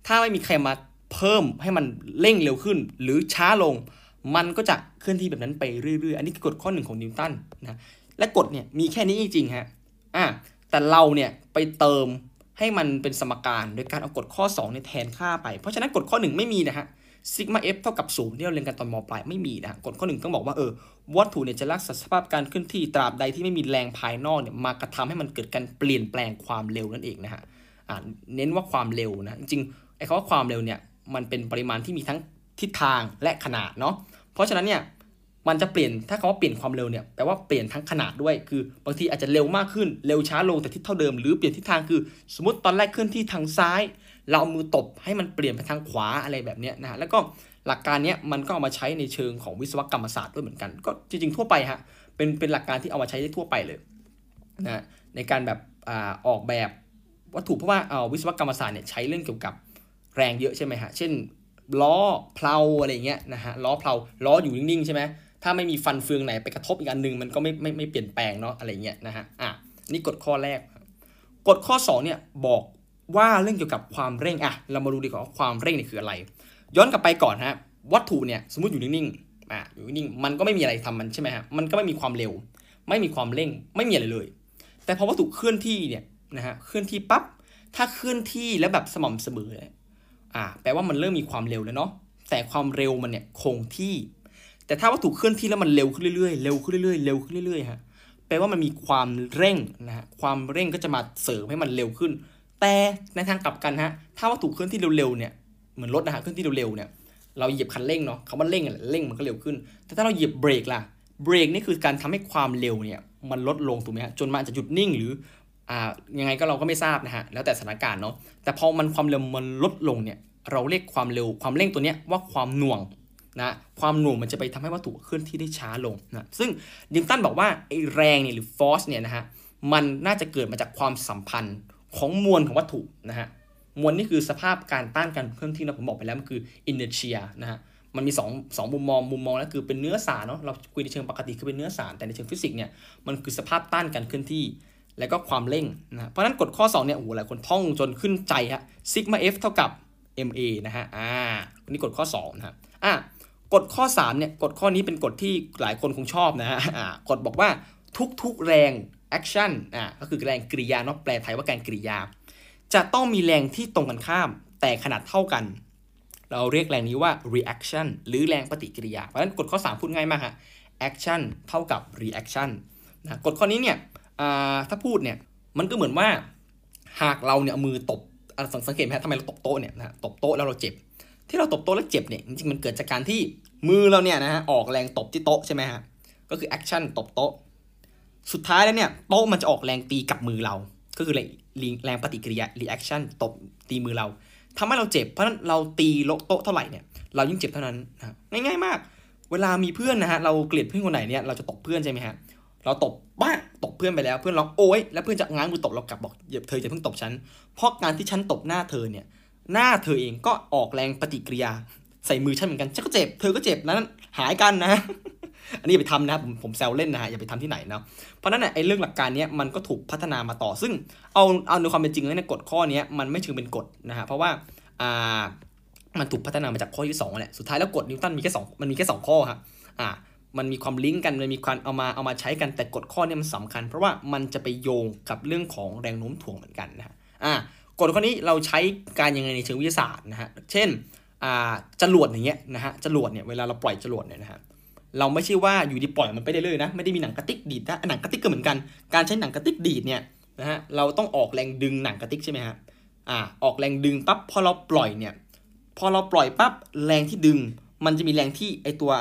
ถ้าไม่มีใครมาเพิ่มให้มันเร่งเร็วขึ้น หรือช้าลง มันก็จะเคลื่อนที่แบบนั้นไปเรื่อยๆ อันนี้คือกฎข้อหนึ่งของนิวตันนะและกฎเนี่ยมีแค่นี้จริงๆฮะอะแต่เราเนี่ยไปเติมให้มันเป็นสมการโดยการเอากฎข้อ2เนี่ยแทนค่าไป เพราะฉะนั้นกฎข้อ 1 ไม่มีนะฮะ ซิกมาเอฟเท่ากับศูนย์ที่เราเรียนกันตอนมปลายไม่มีนะกฎข้อหนึ่งต้องบอกว่าเออวัตถุเนี่ยจะรักษาสภาพการเคลื่อนที่ตราบใดที่ไม่มีแรงภายนอกเนี่ยมากระทำให้มันเกิดการเปลี่ยนแปลงความเร็วนั่นเองนะฮะอ่าเน้นว่าความเร็วนะจริงๆไอ้คำว่าความเร็วเนี่ยมันเป็นปริมาณที่มีทั้งทิศทางและขนาดเนาะเพราะฉะนั้นเนี่ยมันจะเปลี่ยนถ้าคำว่าเปลี่ยนความเร็วเนี่ยแปลว่าเปลี่ยนทั้งขนาดด้วย คือบางทีอาจจะเร็วมากขึ้นเร็วช้าลงแต่ทิศเท่าเดิมหรือเปลี่ยนทิศทางคือ สมมติตอนแรกเคลื่อนที่ทางซ้าย เราเอามือตบให้มันเปลี่ยนไปทางขวาอะไรแบบเนี้ยนะฮะแล้วก็หลักการนี้มันก็เอามาใช้ในเชิงของวิศวกรรมศาสตร์ด้วยเหมือนกัน ก็จริงๆทั่วไปฮะเป็นเป็นหลักการที่เอามาใช้ได้ทั่วไปเลยนะในการแบบอ่าออกแบบวัตถุเพราะว่าเอาวิศวกรรมศาสตร์เนี่ยใช้เรื่องเกี่ยวกับแรงเยอะใช่ไหมฮะเช่นล้อเพลาอะไรเงี้ยนะฮะล้อเพลาล้ออยู่นิ่งๆใช่ไหมถ้าไม่มีฟันเฟืองไหนไปกระทบอีกอันหนึ่งมันก็ไม่ไม่ไม่เปลี่ยนแปลงเนาะอะไรเงี้ยนะฮะอะนี่กฎข้อแรกกฎข้อ2เนี่ยบอก ว่าเรื่องเกี่ยวกับความเร่งอะเรามาดูดีกว่าความเร่งเนี่ยคืออะไร ย้อนกลับไปก่อนฮะวัตถุเนี่ยสมมติอยู่นิ่งๆอะอยู่นิ่งมันก็ไม่มีอะไรทำมันใช่ไหมฮะมันก็ไม่มีความเร็ว ไม่มีความเร่งไม่มีอะไรเลย แต่พอวัตถุเคลื่อนที่เนี่ยนะฮะเคลื่อนที่ปั๊บถ้าเคลื่อนที่แล้วแบบสม่ำเสมออ่าแปลว่ามันเริ่มมีความเร็วแล้วเนาะแต่ความเร็วมันเนี่ยคงที่ แต่ถ้าวัตถุเคลื่อนที่แล้วมันเร็วขึ้นเรื่อยๆเร็วขึ้นเรื่อยๆเร็วขึ้นเรื่อยๆฮะแปลว่ามันมีความเร่งนะฮะความเร่งก็จะมาเสริมให้มันเร็วขึ้น แต่ในทางกลับกันฮะ ถ้าวัตถุเคลื่อนที่เร็วๆเนี่ย เหมือนรถนะฮะเคลื่อนที่เร็วๆเนี่ย เราเหยียบคันเร่งเนาะคำว่าเร่งเร่งมันก็เร็วขึ้น แต่ถ้าเราเหยียบเบรกล่ะ เบรกนี่คือการทำให้ความเร็วเนี่ย มันลดลงถูกไหมฮะ จนมันอาจจะหยุดนิ่งหรือ อ่า ยังไงก็เราก็ไม่ทราบนะฮะ แล้วแต่สถานการณ์เนาะ แต่พอมันความเร็วมันลดลงเนี่ย เราเรียกความเร็วความเร่งตัวเนี้ยว่าความหน่วงนะ ความหน่วงมันจะไปทำให้วัตถุเคลื่อนที่ได้ช้าลงนะ ซึ่งดิมตันบอกว่าไอ้แรงเนี่ยหรือฟอร์สเนี่ยนะฮะ มันน่าจะเกิดมาจากความสัมพันธ์ ของมวลของวัตถุนะฮะมวลนี่คือสภาพการต้านการเคลื่อนที่นะผมบอกไปแล้วมันคือ inertia นะฮะมันมี2งมุมมองมุมมองแล้วคือเป็นเนื้อสารเนาะเราคุยในเชิงปกติคือเป็นเนื้อสารแต่ในเชิงฟิสิกส์เนี่ยมันคือสภาพต้านการเคลื่อนที่ แล้วก็ความเร่งนะเพราะนั้นกฎข้อ 2 เนี่ยโอ้โหหลายคนท่องจนขึ้นใจฮะซิกมา f เท่ากับ ma นะฮะอ่านนี้กฎข้อ2นะฮะอ่ากฎข้อ3เนี่ยกฎข้อนี้เป็นกฎที่หลายคนคงชอบนะฮะกฎบอกว่าทุกๆแรง action อ่าก็คือแรงกริยาเนาะแปลไทยว่าการกริยา จะต้องมีแรงที่ตรงกันข้าม แต่ขนาดเท่ากัน เราเรียกแรงนี้ว่า reaction หรือแรงปฏิกิริยา เพราะฉะนั้นกฎข้อ 3 พูดง่ายมากฮะ action เท่ากับ reaction นะกฎข้อนี้เนี่ยถ้าพูดเนี่ยมันก็เหมือนว่าหากเราเนี่ยมือตบสังเกตไหมทำไมเราตบโต๊ะเนี่ยนะตบโต๊ะแล้วเราเจ็บ ที่เราตบโต๊ะแล้วเจ็บเนี่ยจริงๆมันเกิดจากการที่มือเราเนี่ยนะฮะออกแรงตบที่โต๊ะใช่ไหมฮะก็คือ action ตบโต๊ะ สุดท้ายแล้วเนี่ยโต๊ะมันจะออกแรงตีกับมือเรา ก็คือแรงแรงปฏิกิริยา reaction ตบตีมือเราทำให้เราเจ็บ เพราะนั้นเราตีโต๊ะเท่าไหร่เนี่ย เรายิ่งเจ็บเท่านั้นนะง่ายๆมาก เวลามีเพื่อนนะฮะ เราเกลียดเพื่อนคนไหนเนี่ย เราจะตบเพื่อนใช่ไหมฮะ เราตบบ้าตบเพื่อนไปแล้ว เพื่อนร้องโอ๊ย แล้วเพื่อนจะง้างมือตบเรากลับบอกเธอจะเพิ่งตบฉัน เพราะการที่ฉันตบหน้าเธอเนี่ย หน้าเธอเองก็ออกแรงปฏิกิริยา ใส่มือฉันเหมือนกัน ฉันก็เจ็บ เธอก็เจ็บ นั้นหายกันนะ อันนี้อย่าไปทำนะผมผมแซวเล่นนะฮะอย่าไปทำที่ไหนนะเพราะนั้นไอ้เรื่องหลักการนี้มันก็ถูกพัฒนามาต่อ ซึ่งเอาเอาในความเป็นจริงแล้วในกฎข้อนี้มันไม่เชิงเป็นกฎนะฮะเพราะว่าอ่ามันถูกพัฒนามาจากข้อที่2แหละสุดท้ายแล้วกฎนิวตันมีแค่สองมันมีแค่2ข้อครับอ่ามันมีความลิงก์กันมันมีความเอามาเอามาใช้กันแต่กฎข้อนี้มันสำคัญ เพราะว่ามันจะไปโยงกับเรื่องของแรงโน้มถ่วงเหมือนกันนะฮะอ่ากฎข้อนี้เราใช้การยังไงในเชิงวิทยาศาสตร์นะฮะเช่นอ่าจรวดอย่างเงี้ยนะฮะจรวดเนี่ยเวลาเราปล่อยจรวดเนี่ยนะฮะ เราไม่ใช่ว่าอยู่ดีปล่อยมันไปได้เลยนะ ไม่ได้มีหนังกระติกดีดนะหนังกระติกก็เหมือนกัน การใช้หนังกระติกดีดเนี่ยนะฮะ เราต้องออกแรงดึงหนังกระติกใช่ไหมฮะ อ่า ออกแรงดึงปั๊บพอเราปล่อยเนี่ย พอเราปล่อยปั๊บแรงที่ดึง มันจะมีแรงที่ไอตัว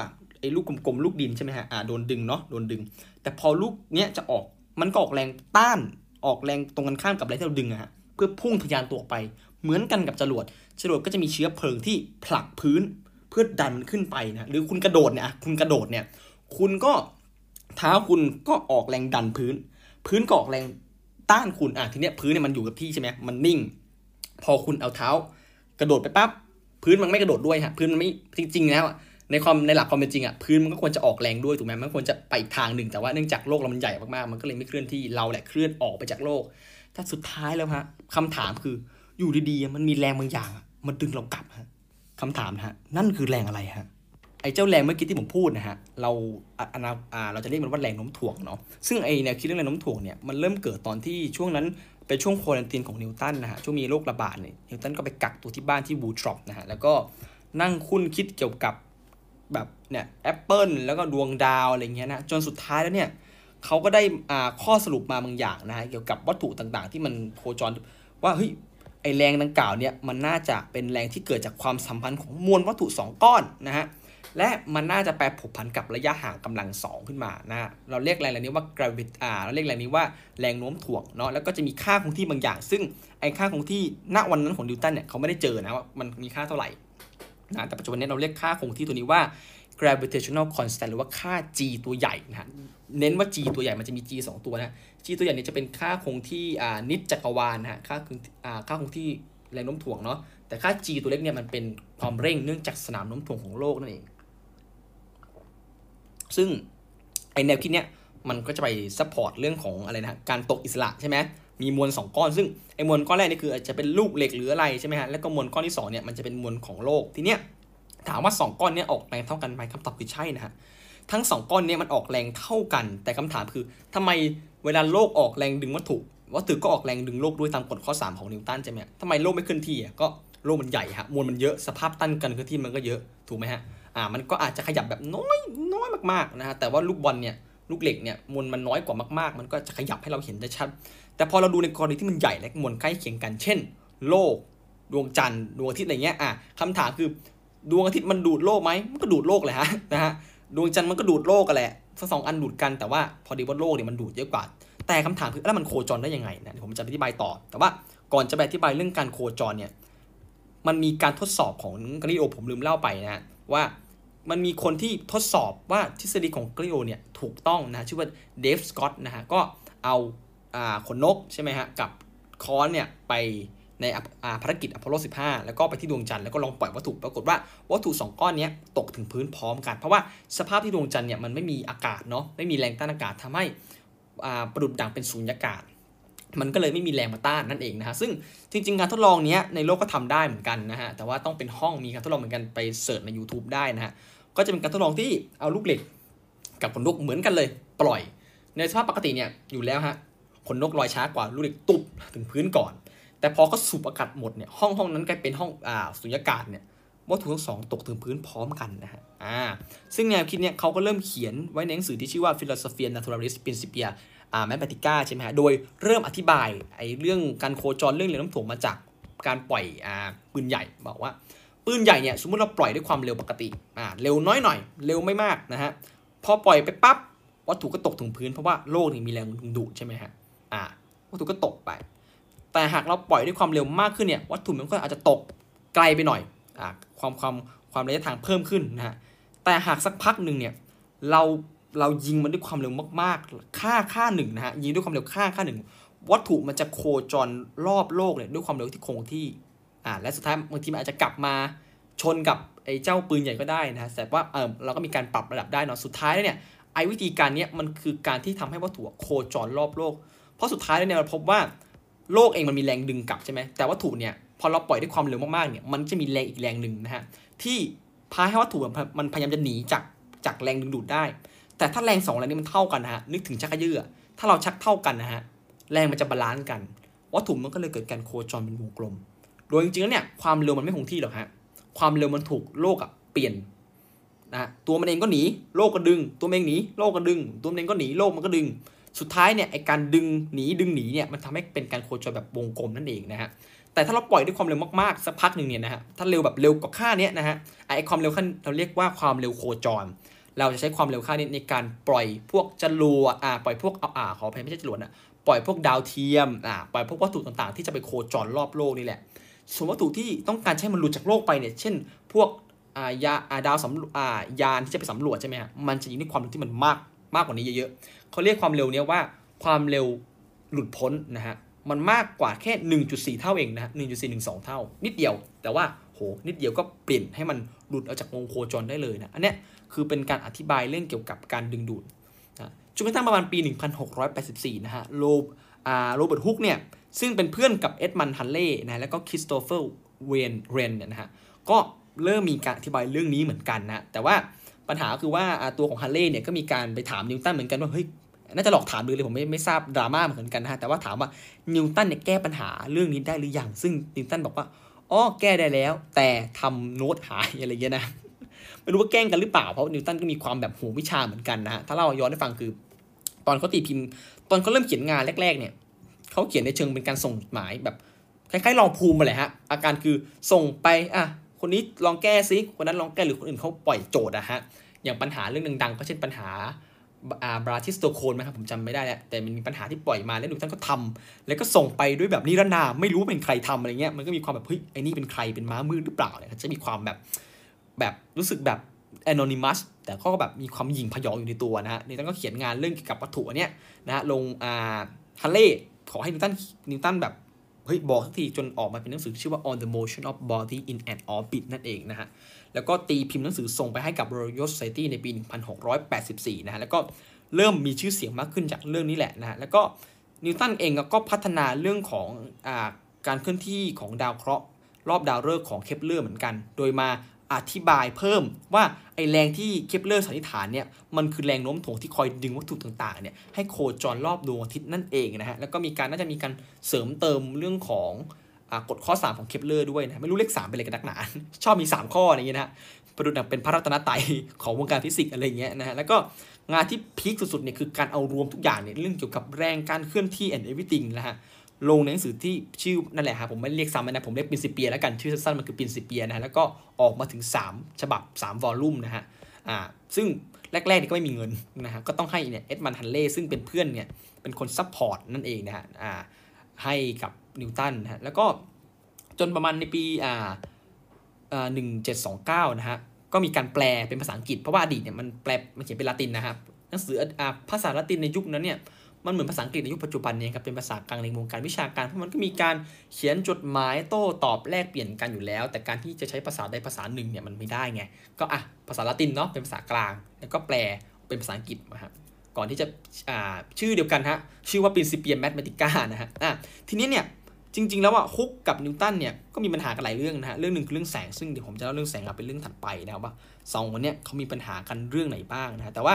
ไอลูกกลมๆลูกดินใช่ไหมฮะ อ่า โดนดึงเนาะ โดนดึง แต่พอลูกเนี้ยจะออก มันก็ออกแรงต้าน ออกแรงตรงกันข้ามกับแรงที่เราดึงอะฮะ เพื่อพุ่งทะยานตัวออกไป เหมือนกันกับจรวด จรวดก็จะมีเชื้อเพลิงที่ผลักพื้น เพื่อดันขึ้นไปนะหรือคุณกระโดดเนี่ยคุณกระโดดเนี่ยคุณก็เท้าคุณก็ออกแรงดันพื้น พื้นก็ออกแรงต้านคุณอะทีเนี้ยพื้นเนี่ยมันอยู่กับที่ใช่ไหมมันนิ่ง พอคุณเอาเท้า กระโดดไปปั๊บพื้นมันไม่กระโดดด้วยฮะพื้นมันไม่จริงๆแล้วในความในหลักความเป็นจริงอะพื้นมันก็ควรจะออกแรงด้วยถูกไหมมันควรจะไปอีกทางหนึ่งแต่ว่าเนื่องจากโลกเรามันใหญ่มากๆมันก็เลยไม่เคลื่อนที่เราแหละเคลื่อนออกไปจากโลก ถ้าสุดท้ายแล้วฮะคำถามคืออยู่ดีๆมันมีแรงบางอย่างมันดึงเรากลับฮะ คำถามฮะนั่นคือแรงอะไรฮะไอ้เจ้าแรงเมื่อกี้ที่ผมพูดนะฮะเราอ่าเราจะเรียกมันว่าแรงโน้มถ่วงเนาะซึ่งไอ้แนวคิดเรื่องแรงโน้มถ่วงเนี่ยมันเริ่มเกิดตอนที่ช่วงนั้นเป็นช่วง quarantine ของนิวตันนะฮะช่วงมีโรคระบาดเนี่ยนิวตันก็ไปกักตัวที่บ้านที่วูลส์ธอร์ปนะฮะแล้วก็นั่งครุ่นคิดเกี่ยวกับแบบเนี่ยแอปเปิลแล้วก็ดวงดาวอะไรเงี้ยนะจนสุดท้ายแล้วเนี่ยเขาก็ได้อ่าข้อสรุปมาบางอย่างนะฮะเกี่ยวกับวัตถุต่างๆ ที่มันโคจรว่าเฮ้ย ไอแรงดังกล่าวเนี่ยมันน่าจะเป็นแรงที่เกิดจากความสัมพันธ์ของมวลวัตถุ 2 ก้อนนะฮะและมันน่าจะแปรผกผันกับระยะห่างกำลัง 2 ขึ้นมานะเราเรียกแรงเหล่านี้ว่า gravity อ่าเราเรียกแรงนี้ว่าแรงโน้มถ่วงเนาะแล้วก็จะมีค่าคงที่บางอย่าง ซึ่งไอค่าคงที่ณวันนั้นของนิวตันเนี่ยเขาไม่ได้เจอนะว่ามันมีค่าเท่าไหร่นะแต่ปัจจุบันนี้เราเรียกค่าคงที่ตัวนี้ว่า gravitational constant หรือว่าค่า g ตัวใหญ่นะฮะ เน้นว่า g ตัวใหญ่มันจะมี g 2 ตัวนะ g ตัวใหญ่เนี่ยจะเป็นค่าคงที่อ่านิจจักรวาลนะฮะค่าคงอ่าค่าคงที่แรงโน้มถ่วงเนาะแต่ค่า g ตัวเล็กเนี่ยมันเป็นความเร่งเนื่องจากสนามโน้มถ่วงของโลกนั่นเอง ซึ่งไอ้แนวคิดเนี้ยมันก็จะไป support เรื่องของอะไรนะการตกอิสระใช่ไหมมีมวล 2 ก้อน ซึ่งไอ้มวลก้อนแรกนี่คืออาจจะเป็นลูกเหล็กหรืออะไรใช่ไหมฮะแล้วก็มวลก้อนที่2เนี่ยมันจะเป็นมวลของโลกทีเนี้ยถามว่า 2 ก้อนนี้ออกแรงเท่ากันไหมคำตอบคือใช่นะฮะ ทั้ง 2 ก้อนนี้มันออกแรงเท่ากัน แต่คำถามคือทำไมเวลาโลกออกแรงดึงวัตถุวัตถุก็ออกแรงดึงโลกด้วยตามกฎข้อ 3 ของนิวตันใช่ไหมทำไมโลกไม่เคลื่อนที่อะก็โลกมันใหญ่ฮะมวลมันเยอะสภาพตั้นกันเคลื่อนที่มันก็เยอะถูกไหมฮะอ่ามันก็อาจจะขยับแบบน้อยน้อยมากๆนะฮะแต่ว่าลูกบอลเนี่ยลูกเหล็กเนี่ยมวลมันน้อยกว่ามากๆ มันก็จะขยับให้เราเห็นได้ชัด แต่พอเราดูในกรณีที่มันใหญ่และมวลใกล้เคียงกัน เช่น โลก ดวงจันทร์ดวงอาทิตย์อะไรเงี้ยอะคำถามคือดวงอาทิตย์มันดูดโลกไหมมันก็ดูดโลกเลยฮะนะฮะ ดวงจันทร์มันก็ดูดโลกกันแหละสองอันดูดกันแต่ว่าพอดีว่าโลกเนี่ยมันดูดเยอะกว่า แต่คำถามคือแล้วมันโคจรได้ยังไงนะผมจะอธิบายต่อ แต่ว่าก่อนจะไปอธิบายเรื่องการโคจรเนี่ยมันมีการทดสอบของกริโอผมลืมเล่าไปนะว่ามันมีคนที่ทดสอบว่าทฤษฎีของกริโอเนี่ยถูกต้องนะชื่อว่าเดฟสกอตนะฮะก็เอาขนนกใช่ไหมฮะกับคอนเนี่ยไป ในภารกิจอพอลโล 15 แล้วก็ไปที่ดวงจันทร์แล้วก็ลองปล่อยวัตถุปรากฏว่าวัตถุ 2 ก้อนนี้ตกถึงพื้นพร้อมกัน เพราะว่าสภาพที่ดวงจันทร์เนี่ยมันไม่มีอากาศเนาะไม่มีแรงต้านอากาศทำให้ประดุดดังเป็นสูญญากาศ มันก็เลยไม่มีแรงมาต้านนั่นเองนะฮะซึ่งจริงๆการทดลองนี้ในโลกก็ทำได้เหมือนกันนะฮะแต่ว่าต้องเป็นห้องมีการทดลองเหมือนกันไปเสิร์ชใน YouTube ได้นะฮะก็จะเป็นการทดลองที่เอาลูกเหล็กกับขนนกเหมือนกันเลย ปล่อย ในสภาพปกติเนี่ยอยู่แล้วฮะขนนกลอยช้ากว่าลูกเหล็กตุบถึงพื้นก่อน แต่พอเขาสูบอากาศหมดเนี่ยห้องห้องนั้นกลายเป็นห้องอ่าสุญญากาศเนี่ยวัตถุทั้งสองตกถึงพื้นพร้อมกันนะฮะอ่าซึ่งแนวคิดเนี่ยเขาก็เริ่มเขียนไว้ในหนังสือที่ชื่อว่า Philosophia Naturalis Principia อ่า Mathematica ใช่ไหมฮะ โดยเริ่มอธิบายไอ้เรื่องการโคจรเรื่องเรือน้ำถ่วงมาจากการปล่อยอ่าปืนใหญ่บอกว่าปืนใหญ่เนี่ยสมมติเราปล่อยด้วยความเร็วปกติอ่าเร็วน้อยหน่อย เร็วไม่มากนะฮะพอปล่อยไปปั๊บวัตถุก็ตกถึงพื้นเพราะว่าโลกนี่มีแรงดึงดูดใช่ไหมฮะอ่าวัตถุก็ตกไป แต่หากเราปล่อยด้วยความเร็วมากขึ้นเนี่ยวัตถุมันก็อาจจะตกไกลไปหน่อยอ่าความความความระยะทางเพิ่มขึ้นนะฮะแต่หากสักพักหนึ่งเนี่ยเราเรายิงมันด้วยความเร็วมากๆ ค่าค่าหนึ่งนะฮะยิงด้วยความเร็วค่าค่าหนึ่งวัตถุมันจะโคจรรอบโลกเนี่ยด้วยความเร็วที่คงที่อ่าและสุดท้ายบางทีมันอาจจะกลับมาชนกับไอ้เจ้าปืนใหญ่ก็ได้นะฮะแต่ว่าเออเราก็มีการปรับระดับได้เนาะสุดท้ายแล้วเนี่ยไอ้วิธีการเนี้ยมันคือการที่ทำให้วัตถุโคจรรอบโลก เพราะสุดท้ายแล้วเนี่ยเราพบว่า โลกเองมันมีแรงดึงกลับใช่ไหมแต่วัตถุเนี่ยพอเราปล่อยด้วยความเร็วมากๆเนี่ยมันจะมีแรงอีกแรงหนึ่งนะฮะที่พาให้วัตถุมันพยายามจะหนีจากจากแรงดึงดูดได้ แต่ถ้าแรงสองแรงนี้มันเท่ากันนะฮะนึกถึงชักกระเยือถ้าเราชักเย่อกันนะฮะแรงมันจะ balance กัน วัตถุมันก็เลยเกิดการโคจรเป็นวงกลม โดยจริงๆแล้วเนี่ยความเร็วมันไม่คงที่หรอกฮะความเร็วมันถูกโลกอะเปลี่ยนนะตัวมันเองก็หนีโลกก็ดึง ตัวมันเองหนีโลกก็ดึง ตัวมันเองก็หนีโลกมันก็ดึง สุดท้ายเนี่ยไอ้การดึงหนีดึงหนีเนี่ยมันทำให้เป็นการโคจรแบบวงกลมนั่นเองนะฮะแต่ถ้าเราปล่อยด้วยความเร็วมากๆสักพักหนึ่งเนี่ยนะฮะถ้าเร็วแบบเร็วกว่าค่านี้นะฮะไอ้ความเร็วขั้นเราเรียกว่าความเร็วโคจร เราจะใช้ความเร็วค่านี้ในการปล่อยพวกจรวดอ่าปล่อยพวกเอาอ่าขออภัยไม่ใช่จรวดนะปล่อยพวกดาวเทียมอ่าปล่อยพวกวัตถุต่างๆ ที่จะไปโคจรรอบโลกนี่แหละส่วนวัตถุที่ต้องการใช้มันหลุดจากโลกไปเนี่ยเช่น พวกอ่ายาอ่าดาวสำอ่ายานที่จะไปสำรวจใช่ไหมฮะมันจะยิงด้วยความเร็วที่มันมากมากกว่านี้เยอะๆ เขาเรียกความเร็วเนี้ยว่าความเร็วหลุดพ้นนะฮะ มันมากกว่าแค่ 1.4 เท่าเองนะ1.412 เท่า นิดเดียว แต่ว่าโห นิดเดียวก็เปลี่ยนให้มันหลุดออกจากวงโคจรได้เลยนะ อันเนี้ยคือเป็นการอธิบายเรื่องเกี่ยวกับการดึงดูดนะจนกระทั่งประมาณปี 1684 นะฮะ โลอ่าโรเบิร์ตฮุกเนี่ย ซึ่งเป็นเพื่อนกับเอ็ดมันด์ฮัลเลย์นะ แล้วก็คริสโตเฟอร์เวนเรนเนี่ยนะฮะ ก็เริ่มมีการอธิบายเรื่องนี้เหมือนกันนะ แต่ว่าปัญหาคือว่าตัวของฮัลเลย์เนี่ยก็มีการไปถามนิวตันเหมือนกันว่าเฮ้ย น่าจะหลอกถามดูเลยผมไม่ไม่ทราบดราม่าเหมือนกันนะฮะแต่ว่าถามว่านิวตันเนี่ยแก้ปัญหาเรื่องนี้ได้หรือยังซึ่งนิวตันบอกว่าอ๋อแก้ได้แล้ว แต่ทำโน้ตหายอะไรเงี้ยนะไม่รู้ว่าแกล้งกันหรือเปล่าเพราะนิวตันก็มีความแบบโหวิชาเหมือนกันนะฮะถ้าเราย้อนให้ฟังคือ ตอนเขาตีพิมพ์ ตอนเขาเริ่มเขียนงานแรก ๆ เนี่ยเขาเขียนในเชิงเป็นการส่งหมายแบบคล้ายๆลองภูมิมาเลยฮะอาการคือส่งไปอะคนนี้ลองแก้ซิคนนั้นลองแก้หรือคนอื่นเขาปล่อยโจทย์อะฮะอย่างปัญหาเรื่องดังๆก็เช่นปัญหา บราทิสโตโคนไหมครับผมจำไม่ได้แล้วแต่มันมีปัญหาที่ปล่อยมาแล้วนิวตันก็ทำแล้วก็ส่งไปด้วยแบบนิรนามไม่รู้เป็นใครทำอะไรเงี้ยมันก็มีความแบบเฮ้ยไอ้นี่เป็นใครเป็นม้ามืดหรือเปล่าเนี่ยจะมีความแบบแบบรู้สึกแบบ anonymous แต่ก็แบบมีความหยิ่งพยองอยู่ในตัวนะฮะนิวตันก็เขียนงานเรื่องเกี่ยวกับวัตถุอันเนี้ยนะฮะลงอ่าฮันเล่ขอให้นิวตันนิวตันแบบเฮ้ยบอกสักทีจนออกมาเป็นหนังสือชื่อว่า on the motion of body in an orbit นั่นเองนะฮะ แล้วก็ตีพิมพ์หนังสือส่งไปให้กับ Royal Society ในปี 1684 นะฮะ แล้วก็เริ่มมีชื่อเสียงมากขึ้นจากเรื่องนี้แหละนะฮะ แล้วก็นิวตันเองก็พัฒนาเรื่องของอะการเคลื่อนที่ของดาวเคราะห์รอบดาวฤกษ์ของเคปเลอร์เหมือนกัน โดยมาอธิบายเพิ่มว่าไอ้แรงที่เคปเลอร์สันนิษฐานเนี่ยมันคือแรงโน้มถ่วงที่คอยดึงวัตถุต่างๆเนี่ยให้โคจรรอบดวงอาทิตย์นั่นเองนะฮะแล้วก็มีการน่าจะมีการเสริมเติมเรื่องของ กฎข้อ 3 ของเคปเลอร์ด้วยนะไม่รู้เลข3เป็นอะไรกันนักหนา ชอบมี 3 ข้ออะไรอย่างเงี้ยนะฮะประดุจเป็นพระรัตนตรัยของวงการฟิสิกส์อะไรเงี้ยนะฮะแล้วก็งานที่ peak สุดๆเนี่ยคือการเอารวมทุกอย่างเนี่ยเรื่องเกี่ยวกับแรงการเคลื่อนที่ and everything นะฮะลงในหนังสือที่ชื่อนั่นแหละฮะผมไม่เรียกซ้ำนะผมเรียก Principia แล้วกันชื่อสั้นๆมันคือ Principia นะฮะแล้วก็ออกมาถึง 3 ฉบับ 3 volume นะฮะอ่าซึ่งแรกๆนี่ก็ไม่มีเงินนะฮะก็ต้องให้เนี่ยเอ็ดมันด์ฮัลเลย์ซึ่งเป็นเพื่อนเนี่ยเป็นคน support นั่นเองนะฮะอ่าให้กับ นิวตันนะฮะแล้วก็จนประมาณในปีอ่าอ่าหนึ่งเจ็ดสองเก้านะฮะก็มีการแปลเป็นภาษาอังกฤษเพราะว่าอดีตเนี่ยมันแปลมันเขียนเป็นละตินนะครับหนังสืออ่าภาษาละตินในยุคนั้นเนี่ยมันเหมือนภาษาอังกฤษในยุคปัจจุบันเนี่ยครับเป็นภาษากลางในวงการวิชาการเพราะมันก็มีการเขียนจดหมายโต้ตอบแลกเปลี่ยนกันอยู่แล้ว แต่การที่จะใช้ภาษาใดภาษาหนึ่งเนี่ยมันไม่ได้ไงก็อะภาษาละตินเนาะเป็นภาษากลาง แล้วก็แปลเป็นภาษาอังกฤษนะครับก่อนที่จะอ่าชื่อเดียวกันฮะชื่อว่า Principia Mathematica นะฮะอะทีนี้เนี่ย จริง ๆ แล้วอะฮุกกับนิวตันเนี่ยก็มีปัญหากันหลายเรื่องนะฮะเรื่องหนึ่งคือเรื่องแสงซึ่งเดี๋ยวผมจะเล่าเรื่องแสงเป็นเรื่องถัดไปนะครับว่าสองคนเนี้ยเขามีปัญหากันเรื่องไหนบ้างนะฮะแต่ว่า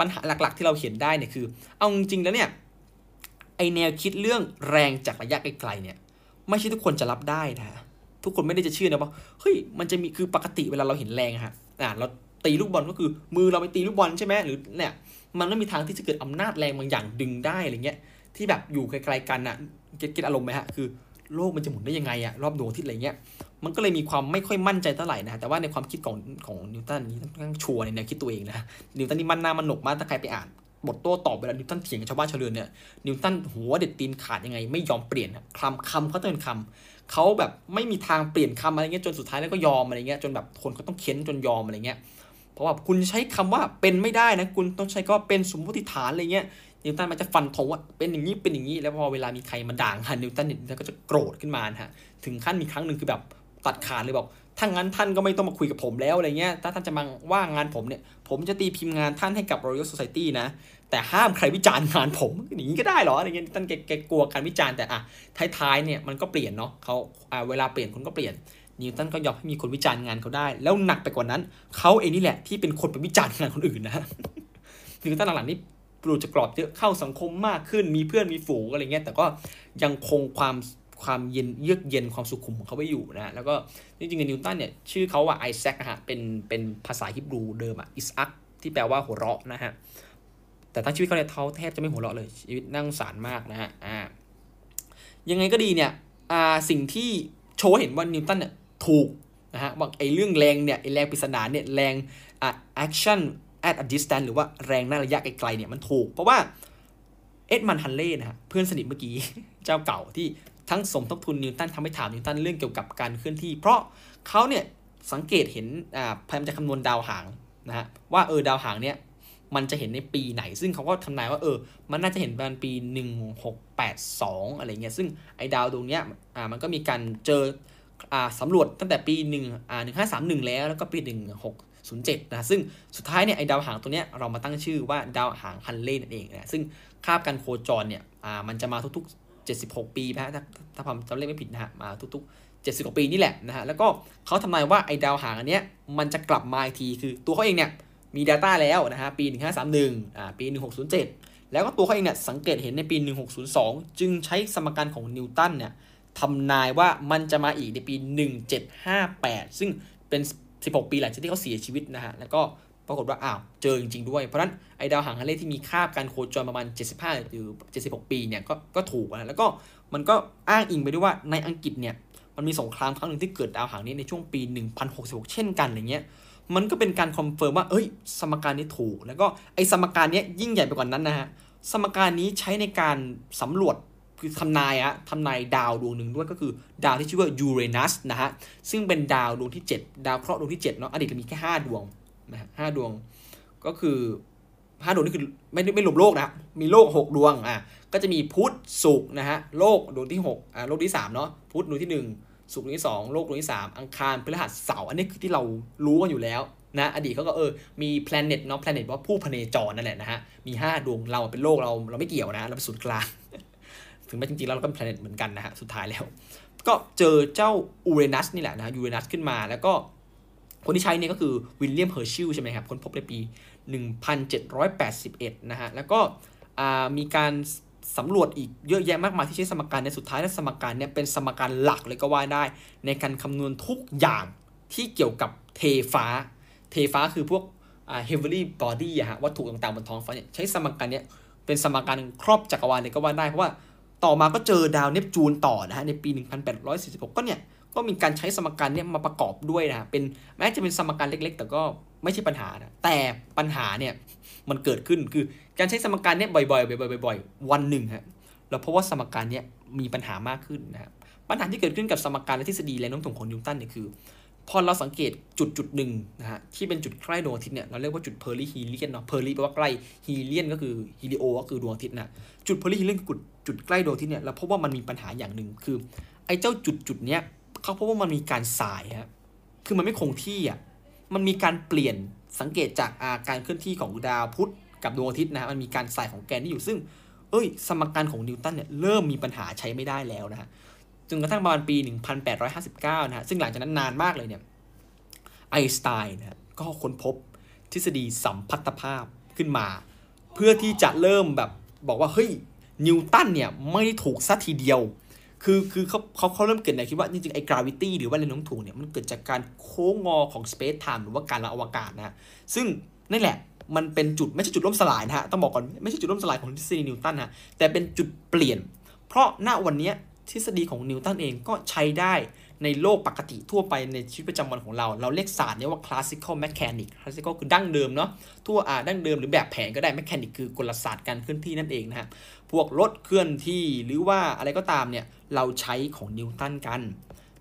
ปัญหาหลักๆ ที่เราเห็นได้เนี่ยคือ เอาจริงๆแล้วเนี่ยไอแนวคิดเรื่องแรงจากระยะไกลๆเนี่ยไม่ใช่ทุกคนจะรับได้นะฮะทุกคนไม่ได้จะเชื่อนะว่าเฮ้ยมันจะมีคือปกติเวลาเราเห็นแรงฮะอ่าเราตีลูกบอลก็คือมือเราไปตีลูกบอลใช่ไหมหรือเนี่ยมันไม่มีทางที่จะเกิดอำนาจแรงบางอย่างดึงได้อะไรเงี้ย ที่แบบอยู่ไกลๆกันอะ get get อารมณ์ไหมฮะคือโลกมันจะหมุนได้ยังไงอะรอบดวงอาทิตย์อะไรเงี้ยมันก็เลยมีความไม่ค่อยมั่นใจเท่าไหร่นะ แต่ว่าในความคิดของของนิวตันนี่ค่อนข้างชัวร์ในแนวคิดตัวเองนะ นิวตันนี่มันหน้ามันหนกมากถ้าใครไปอ่านบทโต้ตอบเวลานิวตันเถียงกับชาวบ้านชาวเรือนเนี่ย นิวตันหัวเด็ดตีนขาดยังไง ไม่ยอมเปลี่ยนคำคำเขาเตือนคำเขาแบบไม่มีทางเปลี่ยนคำอะไรเงี้ยจนสุดท้ายแล้วก็ยอมอะไรเงี้ยจนแบบคนเขาต้องเค้นจนยอมอะไรเงี้ย เพราะว่าคุณใช้คำว่าเป็นไม่ได้นะคุณต้องใช้ก็เป็นสมมติฐานอะไรเงี้ย นิวตันมันจะฟันธงว่าเป็นอย่างนี้เป็นอย่างนี้ แล้วพอเวลามีใครมาด่างฮะนิวตันเนี่ยก็จะโกรธขึ้นมาฮะถึงขั้นมีครั้งหนึ่งคือแบบตัดขาดเลยบอกถ้างั้นท่านก็ไม่ต้องมาคุยกับผมแล้วอะไรเงี้ย ถ้าท่านจะมาว่างงานผมเนี่ย ผมจะตีพิมพ์งานท่านให้กับ Royal Society นะ แต่ห้ามใครวิจารณ์งานผมอย่างนี้ก็ได้เหรออะไรเงี้ยท่านแกกลัวการวิจารณ์แต่อะท้ายๆเนี่ยมันก็เปลี่ยนเนาะเขาอ่าเวลาเปลี่ยนคนก็เปลี่ยนนิวตันก็ยอมให้มีคนวิจารณ์งานเขาได้ แล้วหนักไปกว่านั้นเขาเองนี่แหละที่เป็นคนไปวิจารณ์งานคนอื่นนะนิวตันหลังๆนี่ ปลูกจะกรอบเยอะเข้าสังคมมากขึ้น มีเพื่อนมีฝูงอะไรเงี้ยแต่ก็ยังคงความความเย็นเยือกเย็นความสุขุมของเขาไว้อยู่นะแล้วก็จริงๆนิวตันเนี่ยชื่อเขาว่าไอแซคนะฮะเป็นเป็นภาษาฮิบรูเดิมอะอิสอักที่แปลว่าหัวเราะนะฮะแต่ทั้งชีวิตเขาเนี่ยเขาแทบจะไม่หัวเราะเลยชีวิตนั่งสารมากนะฮะอ่ายังไงก็ดีเนี่ยอ่าสิ่งที่โชว์เห็นว่านิวตันเนี่ยถูกนะฮะว่าไอเรื่องแรงเนี่ยไอแรงปริศนาเนี่ยแรงอ่า action at a distance หรือว่าแรงหน้าระยะไกลๆเนี่ยมันถูก เพราะว่าเอ็ดมันฮันเล่นะฮะเพื่อนสนิทเมื่อกี้เจ้าเก่าที่ทั้งสมทบทุนนิวตันทำให้ถามนิวตันเรื่องเกี่ยวกับการเคลื่อนที่ เพราะเขาเนี่ยสังเกตเห็นอ่าพยายามจะคำนวณดาวหางนะฮะว่าเออดาวหางเนี่ยมันจะเห็นในปีไหน ซึ่งเขาก็ทำนายว่าเออ มันน่าจะเห็นประมาณปี 1682 อะไรเงี้ย ซึ่งไอ้ดาวดวงเนี้ยอ่ามันก็มีการเจออ่าสำรวจตั้งแต่ปี1อ่า1531 แล้ว แล้วก็ปี 0 7นะซึ่งสุดท้ายเนี่ยไอ้ดาวหางตัวเนี้ยเรามาตั้งชื่อว่าดาวหางฮันเล่นั่นเองนะซึ่งคาบการโคจรเนี่ยอ่ามันจะมาทุกๆ 76 ปีนะถ้าถ้าผมจำเลขไม่ผิดนะฮะมาทุกๆ70กว่าปีนี่แหละนะฮะ แล้วก็เขาทำนายว่าไอ้ดาวหางอันเนี้ยมันจะกลับมาอีกทีคือตัวเขาเองเนี่ยมี Data แล้วนะฮะปี 1531อ่าปี 1607 แล้วก็ตัวเขาเองเนี่ยสังเกตเห็นในปี 1602 จึงใช้สมการของนิวตันเนี่ยทำนายว่ามันจะมาอีกในปี 1758 ซึ่งเป็น 16 ปีหลังจากที่เขาเสียชีวิตนะฮะ แล้วก็ปรากฏว่าอ้าวเจอจริงๆด้วย เพราะนั้นไอดาวหางฮันเล่ที่มีคาบการโคจรประมาณ 75 หรือ 76 ปีเนี่ยก็ก็ถูกนะแล้วก็มันก็อ้างอิงไปด้วยว่าในอังกฤษเนี่ยมันมีสงครามครั้งหนึ่งที่เกิดดาวหางนี้ในช่วงปี 1066 เช่นกันอย่างเงี้ยมันก็เป็นการ confirm ว่าเอ้ย สมการนี้ถูก แล้วก็ไอ้สมการนี้ยิ่งใหญ่ไปกว่านั้นนะฮะสมการนี้ใช้ในการสำรวจ คือทำนายอะทำนายดาวดวงหนึ่งด้วยก็คือดาวที่ชื่อว่ายูเรนัสนะฮะซึ่งเป็นดาวดวงที่ 7 ดาวเคราะห์ดวงที่7เนาะอดีตมีแค่ 5 ดวงนะฮะห้าดวงก็คือห้าดวงนี่คือไม่ไม่รวมโลกนะมีโลก6ดวงอะก็จะมีพุธศุกร์นะฮะโลกดวงที่6อ่าโลกที่3เนาะพุธดวงที่1ศุกร์ดวงที่2โลกดวงที่3อังคารพฤหัสเสาร์อันนี้คือที่เรารู้กันอยู่แล้วนะอดีตเขาก็เออมี planet เนาะ planet ว่าผู้พเนจรนั่นแหละนะฮะมี5ดวงเราเป็นโลกเราเราไม่เกี่ยวนะเราเป็นศูนย์กลาง ถึงแม้จริงๆแล้วเราก็เป็น planet เหมือนกันนะฮะสุดท้ายแล้ว ก็เจอเจ้าอูเรนัสนี่แหละนะยูเรนัสขึ้นมาแล้วก็คนที่ใช้เนี่ยก็คือวิลเลียมเฮอร์เชลใช่ไหมครับค้นพบในปี 1781 นะฮะ แล้วก็มีการสำรวจอีกเยอะแยะมากมายที่ใช้สมการในสุดท้ายและสมการเนี่ยเป็นสมการหลักเลยก็ว่าได้ ในการคำนวณทุกอย่างที่เกี่ยวกับเทห์ฟ้า เทห์ฟ้าคือพวกอ่า heavenly body อะฮะวัตถุต่างๆบนท้องฟ้าเนี่ยใช้สมการเนี้ยเป็นสมการครอบจักรวาลเลยก็ว่าได้เพราะว่า ต่อมาก็เจอดาวเนปจูนต่อนะฮะในปี 1846 ก็เนี่ยก็มีการใช้สมการเนี้ยมาประกอบด้วยนะเป็นแม้จะเป็นสมการเล็ก ๆ แต่ก็ไม่ใช่ปัญหานะแต่ปัญหาเนี่ยมันเกิดขึ้นคือการใช้สมการเนี้ยบ่อยๆบ่อยๆบ่อยๆวันหนึ่งฮะเราเพราะว่าสมการเนี้ยมีปัญหามากขึ้นนะครับปัญหาที่เกิดขึ้นกับสมการและทฤษฎีแรงโน้มถ่วงของนิวตันเนี่ยคือ พอเราสังเกตจุดจุดหนึ่งนะฮะที่เป็นจุดใกล้ดวงอาทิตย์เนี่ยเราเรียกว่าจุด perihelion เนาะ peri แปลว่าใกล้helion ก็คือ helio ก็คือดวงอาทิตย์นะจุด perihelion คือจุดจุดใกล้ดวงอาทิตย์เนี่ยเราพบว่ามันมีปัญหาอย่างหนึ่งคือไอ้เจ้าจุดจุดเนี้ยเขาพบว่ามันมีการส่ายฮะคือมันไม่คงที่อะมันมีการเปลี่ยนสังเกตจากอาการเคลื่อนที่ของดาวพุธกับดวงอาทิตย์นะฮะมันมีการส่ายของแกนที่อยู่ซึ่งเอ้ย สมการของนิวตันเนี่ยเริ่มมีปัญหาใช้ไม่ได้แล้วนะฮะ จนกระทั่งประมาณปี 1859 นะฮะ ซึ่งหลังจากนั้นนานมากเลยเนี่ย ไอสไตน์นะก็ค้นพบทฤษฎีสัมพัทธภาพขึ้นมา เพื่อที่จะเริ่มแบบบอกว่า เฮ้ย นิวตันเนี่ย ไม่ได้ถูกซะทีเดียว คือคือเขาเขาเขาเริ่มเกิดในคิดว่า จริงๆ ไอ้ gravity หรือว่าแรงโน้มถ่วงเนี่ย มันเกิดจากการโค้งงอของ space time หรือว่าการละอวกาศนะฮะ ซึ่งนั่นแหละมันเป็นจุดไม่ใช่จุดล่มสลายนะฮะ ต้องบอกก่อนไม่ใช่จุดล่มสลายของทฤษฎีนิวตันนะแต่เป็นจุดเปลี่ยน เพราะณวันนี้ ทฤษฎีของนิวตันเองก็ใช้ได้ในโลกปกติทั่วไปในชีวิตประจำวันของเรา เราเรียกศาสตร์นี้ว่า classical mechanics classical คือดั้งเดิมเนาะทั่วอ่าดั้งเดิมหรือแบบแผนก็ได้ mechanics คือกลศาสตร์การเคลื่อนที่นั่นเองนะฮะพวกรถเคลื่อนที่หรือว่าอะไรก็ตามเนี่ยเราใช้ของนิวตันกัน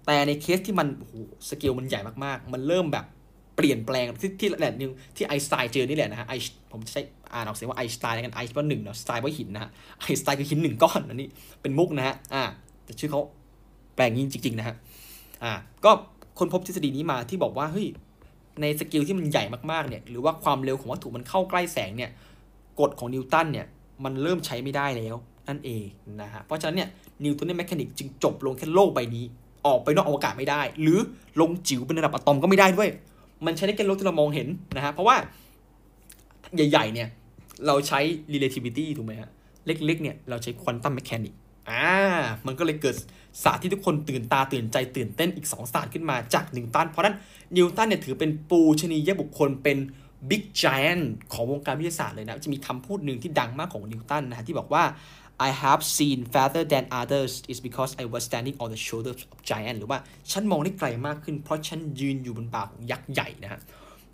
แต่ในเคสที่มันโอ้โหสเกลมันใหญ่มากๆ มันเริ่มแบบเปลี่ยนแปลงที่ที่แหละนิวที่ไอน์สไตน์เจอนี่แหละนะฮะไอผมใช้อ่านออกเสียงว่าไอน์สไตน์กัน ein ว่าหนึ่งเนาะ Stein ว่าหินนะฮะไอน์สไตน์คือหินหนึ่งก้อนอันนี้เป็นมุกนะฮะอ่า แต่ชื่อเขาแปลงี้จริงๆนะฮะอ่าก็ค้นพบทฤษฎีนี้มาที่บอกว่าเฮ้ยในสเกลที่มันใหญ่มากๆเนี่ยหรือว่าความเร็วของวัตถุมันเข้าใกล้แสงเนี่ยกฎของนิวตันเนี่ยมันเริ่มใช้ไม่ได้แล้วนั่นเองนะฮะเพราะฉะนั้นเนี่ยนิวตัน mechanics จึงจบลงแค่โลกใบนี้ ออกไปนอกอวกาศไม่ได้ หรือลงจิ๋วเป็นระดับอะตอมก็ไม่ได้ด้วย มันใช้ได้แค่โลกที่เรามองเห็นนะฮะเพราะว่าใหญ่ๆเนี่ยเราใช้ relativity ถูกไหมฮะเล็กๆเนี่ยเราใช้ quantum mechanics อ่า มันก็เลยเกิดศาสตร์ที่ทุกคนตื่นตาตื่นใจตื่นเต้นอีก 2 ศาสตร์ขึ้นมาจากนิวตัน เพราะนั้นนิวตันเนี่ยถือเป็นปูชนียบุคคลเป็นบิ๊ก i จ n t ของวงการวิทยาศาสตร์เลยนะ จะมีคำพูดหนึ่งที่ดังมากของนิวตันนะฮะที่บอกว่า I have seen farther than others is because I was standing on the shoulders of giant หรือว่าฉันมองได้ไกลมากขึ้น เพราะฉันยืนอยู่บนบ่าของยักษ์ใหญ่นะฮะ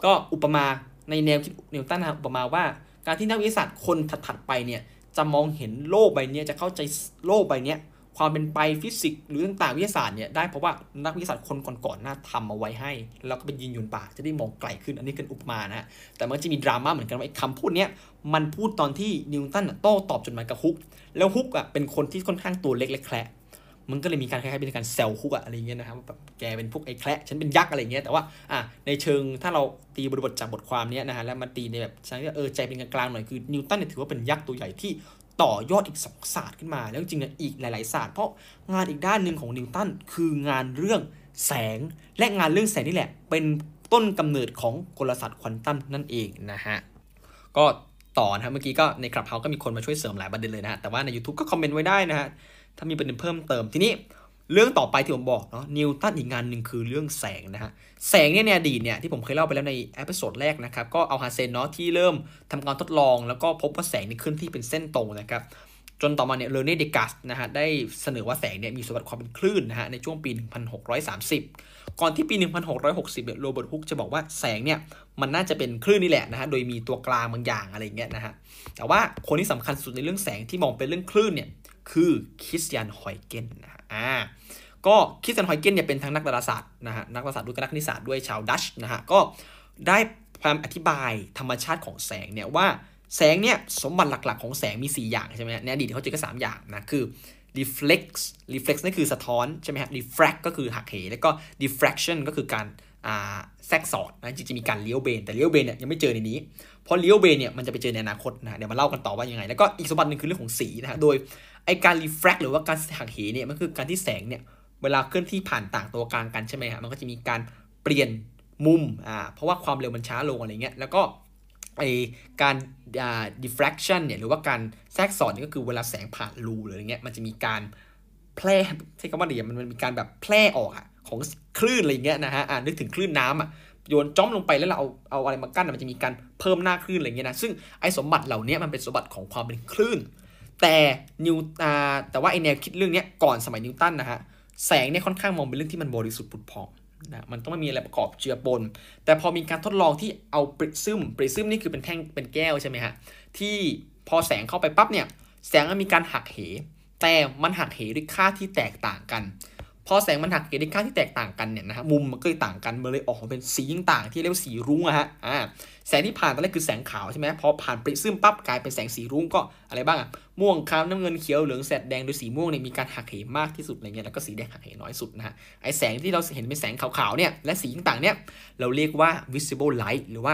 ก็อุปมาในแนวคิดนิวตันนะอุปมาว่า การที่นักวิทยาศาสตร์คนถัดๆไปเนี่ย จะมองเห็นโลกใบนี้จะเข้าใจโลกใบนี้ความเป็นไปฟิสิกส์หรือต่างๆวิทยาศาสตร์เนี่ยได้เพราะว่านักวิทยาศาสตร์คนก่อนๆหน้าทำเอาไว้ให้ แล้วก็ไปยืนยุนป่าจะได้มองไกลขึ้นอันนี้เป็นอุปมานะฮะแต่มันจะมีดราม่าเหมือนกันว่าคำพูดเนี้ยมันพูดตอนที่นิวตันโต้ตอบจดหมายกับฮุก แล้วฮุกอะเป็นคนที่ค่อนข้างตัวเล็กและแคระ มันก็เลยมีการคล้ายๆเป็นการแซลฮุกอะอะไรเงี้ยนะครับแบบแกเป็นพวกไอ้แคระฉันเป็นยักษ์อะไรเงี้ยแต่ว่าอะในเชิงถ้าเราตีบริบทจากบทความนี้นะฮะแล้วมันตีในแบบใช้เออใจเป็นกลางๆหน่อยคือนิวตันเนี่ยถือว่าเป็นยักษ์ตัวใหญ่ที่ต่อยอดอีกสองศาสตร์ขึ้นมา แล้วจริงๆอีกหลายๆศาสตร์เพราะงานอีกด้านหนึ่งของนิวตันคืองานเรื่องแสงและงานเรื่องแสงนี่แหละ เป็นต้นกำเนิดของกลศาสตร์ควอนตัมนั่นเองนะฮะก็ต่อนะเมื่อกี้ก็ในคลับเฮาก็มีคนมาช่วยเสริมหลายประเด็นเลยนะฮะแต่ว่าใน YouTube ก็คอมเมนต์ไว้ได้นะฮะ ถ้ามีประเด็นเพิ่มเติมทีนี้เรื่องต่อไปที่ผมบอกเนาะนิวตันอีกงานหนึ่งคือเรื่องแสงนะฮะแสงเนี่ยในอดีตเนี่ยที่ผมเคยเล่าไปแล้วใน episode แรกนะครับก็อัลฮาเซนเนาะที่เริ่มทำการทดลอง แล้วก็พบว่าแสงนี่เคลื่อนที่เป็นเส้นตรงนะครับจนต่อมาเนี่ยเรอเน่เดการ์ตนะฮะได้เสนอว่าแสงเนี่ยมีสมบัติความเป็นคลื่นนะฮะในช่วงปี 1630 ก่อนที่ปี 1660เนี่ยโรเบิร์ตฮุกจะบอกว่าแสงเนี่ยมันน่าจะเป็นคลื่นนี่แหละนะฮะโดยมีตัวกลางบางอย่างอะไรเงี้ยนะฮะแต่ว่าคนที่สำคัญสุดในเรื่องแสงที่มองเป็นเรื่องคลื่นเนี่ย คือคริสเตียนฮอยเกนนะฮะอ่าก็คริสเตียนฮอยเกนเนี่ยเป็นทั้งนักดาราศาสตร์นะฮะนักดาราศาสตร์ด้วยกับนักคณิตศาสตร์ด้วยชาวดัชนะฮะก็ได้พยายามอธิบายธรรมชาติของแสงเนี่ยว่าแสงเนี่ยสมบัติหลักๆ ของแสงมี 4 อย่างใช่ไหมในอดีตเขาเจอก็ 3 อย่างนะคือ reflex reflex นั่นคือสะท้อนใช่ไหมครับ refract ก็คือหักเห แล้วก็ diffraction ก็คือการแทรกสอดนะจริงๆมีการเลี้ยวเบน แต่เลี้ยวเบนเนี่ยยังไม่เจอในนี้ เพราะเลี้ยวเบนเนี่ยมันจะไปเจอในอนาคตนะเดี๋ยวมาเล่ากันต่อว่ายังไง แล้วก็อีกสมบัติหนึ่งคือเรื่องของสีนะฮะ โดย ไอการ refract หรือว่าการหักเหเนี่ยมันคือการที่แสงเนี่ยเวลาเคลื่อนที่ผ่านต่างตัวกลางกันใช่ไหมฮะมันก็จะมีการเปลี่ยนมุมอ่าเพราะว่าความเร็วมันช้าลงอะไรเงี้ยแล้วก็ไอการอ่า diffraction เนี่ยหรือว่าการแทรกสอนี่ก็คือเวลาแสงผ่านรูหรืออะไรเงี้ยมันจะมีการแพร่ใช้คำว่าเดียมันมันมีการแบบแพร่ออกอะของคลื่นอะไรเงี้ยนะฮะอ่านึกถึงคลื่นน้ำอะโยนจ้อมลงไปแล้วเราเอาเอาอะไรมากั้นมันจะมีการเพิ่มหน้าคลื่นอะไรเงี้ยนะซึ่งไอ้สมบัติเหล่านี้มันเป็นสมบัติของความเป็นคลื่น แต่นิวตาแต่ว่าไอแนวคิดเรื่องนี้ก่อนสมัยนิวตันนะฮะแสงเนี่ยค่อนข้างมองเป็นเรื่องที่มันบริสุทธิ์ผุดผ่องนะมันต้องไม่มีอะไรประกอบเจือปน แต่พอมีการทดลองที่เอาปริซึมปริซึมนี่คือเป็นแท่งเป็นแก้วใช่ไหมฮะที่พอแสงเข้าไปปั๊บเนี่ยแสงมันมีการหักเห แต่มันหักเหด้วยค่าที่แตกต่างกัน พอแสงมันหักเหด้วยค่าที่แตกต่างกันเนี่ยนะฮะมุมมันก็เลยต่างกันมันเลยออกมาเป็นสีต่างที่เรียกว่าสีรุ้งอะฮะอ่าแสงที่ผ่านตอนแรกคือแสงขาวใช่ไหมพอผ่านปริซึมปั๊บกลายเป็นแสงสีรุ้งก็อะไรบ้างอะม่วงคล้ำน้ำเงินเขียวเหลืองแสดแดงโดยสีม่วงเนี่ยมีการหักเหมากที่สุดอะไรเงี้ยแล้วก็สีแดงหักเหน้อยสุดนะฮะไอแสงที่เราเห็นเป็นแสงขาวๆเนี่ยและสีต่างๆเนี่ยเราเรียกว่า visible light หรือว่า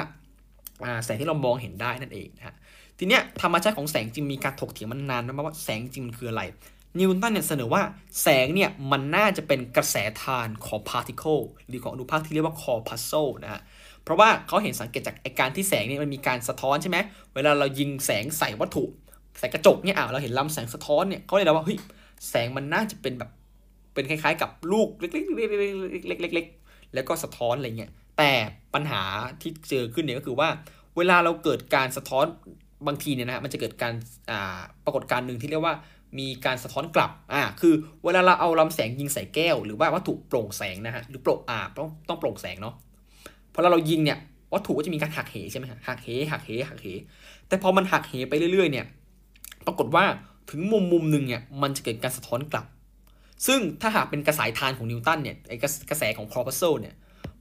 แสงที่เรามองเห็นได้นั่นเองนะฮะทีเนี้ยธรรมชาติของแสงจริงมีการถกเถียงมันนานนะว่าแสงจริงมันคืออะไร นิวตันเนี่ยเสนอว่าแสงเนี่ยมันน่าจะเป็นกระแสทานของพาร์ติเคิลหรือของอนุภาคที่เรียกว่าคอร์พัสโซนะฮะเพราะว่าเขาเห็นสังเกตจากไอการที่แสงเนี่ยมันมีการสะท้อนใช่ไหมเวลาเรายิงแสงใส่วัตถุใส่กระจกเนี่ยอ่าเราเห็นลำแสงสะท้อนเนี่ยเขาเลยเดาว่าเฮ้ยแสงมันน่าจะเป็นแบบเป็นคล้าย ๆ กับลูกเล็กๆๆๆๆแล้วก็สะท้อนอะไรเงี้ยแต่ปัญหาที่เจอขึ้นเนี่ยก็คือว่า เวลาเราเกิดการสะท้อนบางทีเนี่ยนะฮะมันจะเกิดการอ่าปรากฏการณ์หนึ่งที่เรียกว่า มีการสะท้อนกลับ อ่า คือเวลาเราเอาลำแสงยิงใส่แก้ว หรือว่าวัตถุโปร่งแสงนะฮะ หรือโปร่งอ่าต้องต้องโปร่งแสงเนาะ พอเราเรายิงเนี่ย วัตถุก็จะมีการหักเหใช่ไหมฮะ หักเห หักเห หักเห แต่พอมันหักเหไปเรื่อยๆ เนี่ย ปรากฏว่าถึงมุมมุมหนึ่งเนี่ย มันจะเกิดการสะท้อนกลับ ซึ่งถ้าหากเป็นกระสายทานของนิวตันเนี่ย ไอ้กระแสของคอร์พัสโซเนี่ย